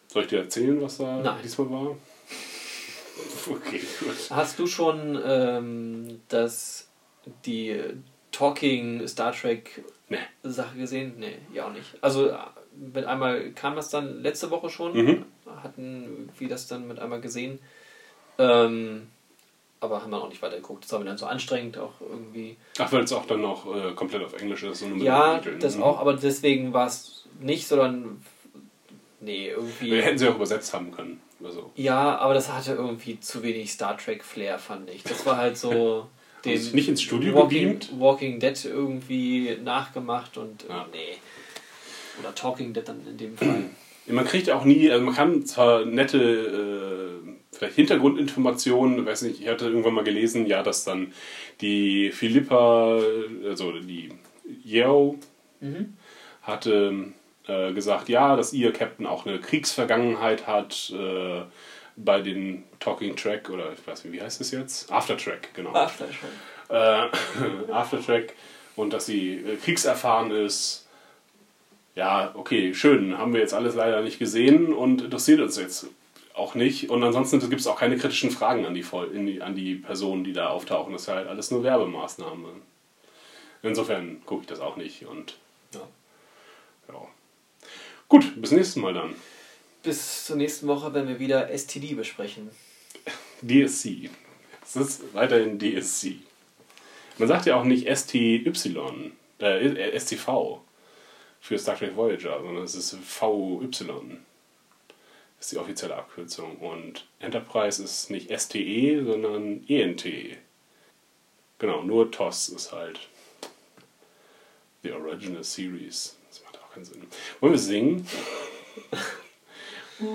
Soll ich dir erzählen, was da Nein. diesmal war? Okay, gut. Hast du schon ähm, das, die Talking Star Trek Nee. Sache gesehen? Nee, ja auch nicht. Also mit einmal kam das dann letzte Woche schon, Mhm. hatten wir das dann mit einmal gesehen. Ähm, aber haben wir auch nicht weitergegukt. Das war mir dann so anstrengend auch irgendwie. Ach, weil es auch dann noch äh, komplett auf Englisch ist. Und Ja, das Mhm. auch, aber deswegen war es nicht, sondern nee, irgendwie. Wir hätten sie auch übersetzt haben können. Also, Ja, aber das hatte irgendwie zu wenig Star Trek Flair, fand ich. Das war halt so den nicht ins Studio Walking, gebeamt? Walking Dead irgendwie nachgemacht und Ja. nee. Oder Talking Dead dann in dem Fall. man kriegt auch nie, also man kann zwar nette äh, vielleicht Hintergrundinformationen, weiß nicht, ich hatte irgendwann mal gelesen, ja, dass dann die Philippa, also die Yeo, hatte äh, gesagt, ja, dass ihr Captain auch eine Kriegsvergangenheit hat äh, bei den Talking Track oder ich weiß nicht, wie heißt es jetzt? Aftertrack, genau. äh, Aftertrack und dass sie äh, kriegserfahren ist. Ja, okay, schön. Haben wir jetzt alles leider nicht gesehen und interessiert uns jetzt auch nicht. Und ansonsten gibt es auch keine kritischen Fragen an die, die, an die Personen, die da auftauchen. Das ist halt alles nur Werbemaßnahme. Insofern gucke ich das auch nicht und Ja. ja. Gut, bis nächstes Mal dann. Bis zur nächsten Woche, wenn wir wieder STD besprechen. DSC. Es ist weiterhin DSC. Man sagt ja auch nicht STY, äh, STV für Star Trek Voyager, sondern es ist VY. Ist die offizielle Abkürzung. Und Enterprise ist nicht STE, sondern ENT. Genau, nur TOS ist halt The Original Series. Das macht auch keinen Sinn. Wollen wir singen? Okay.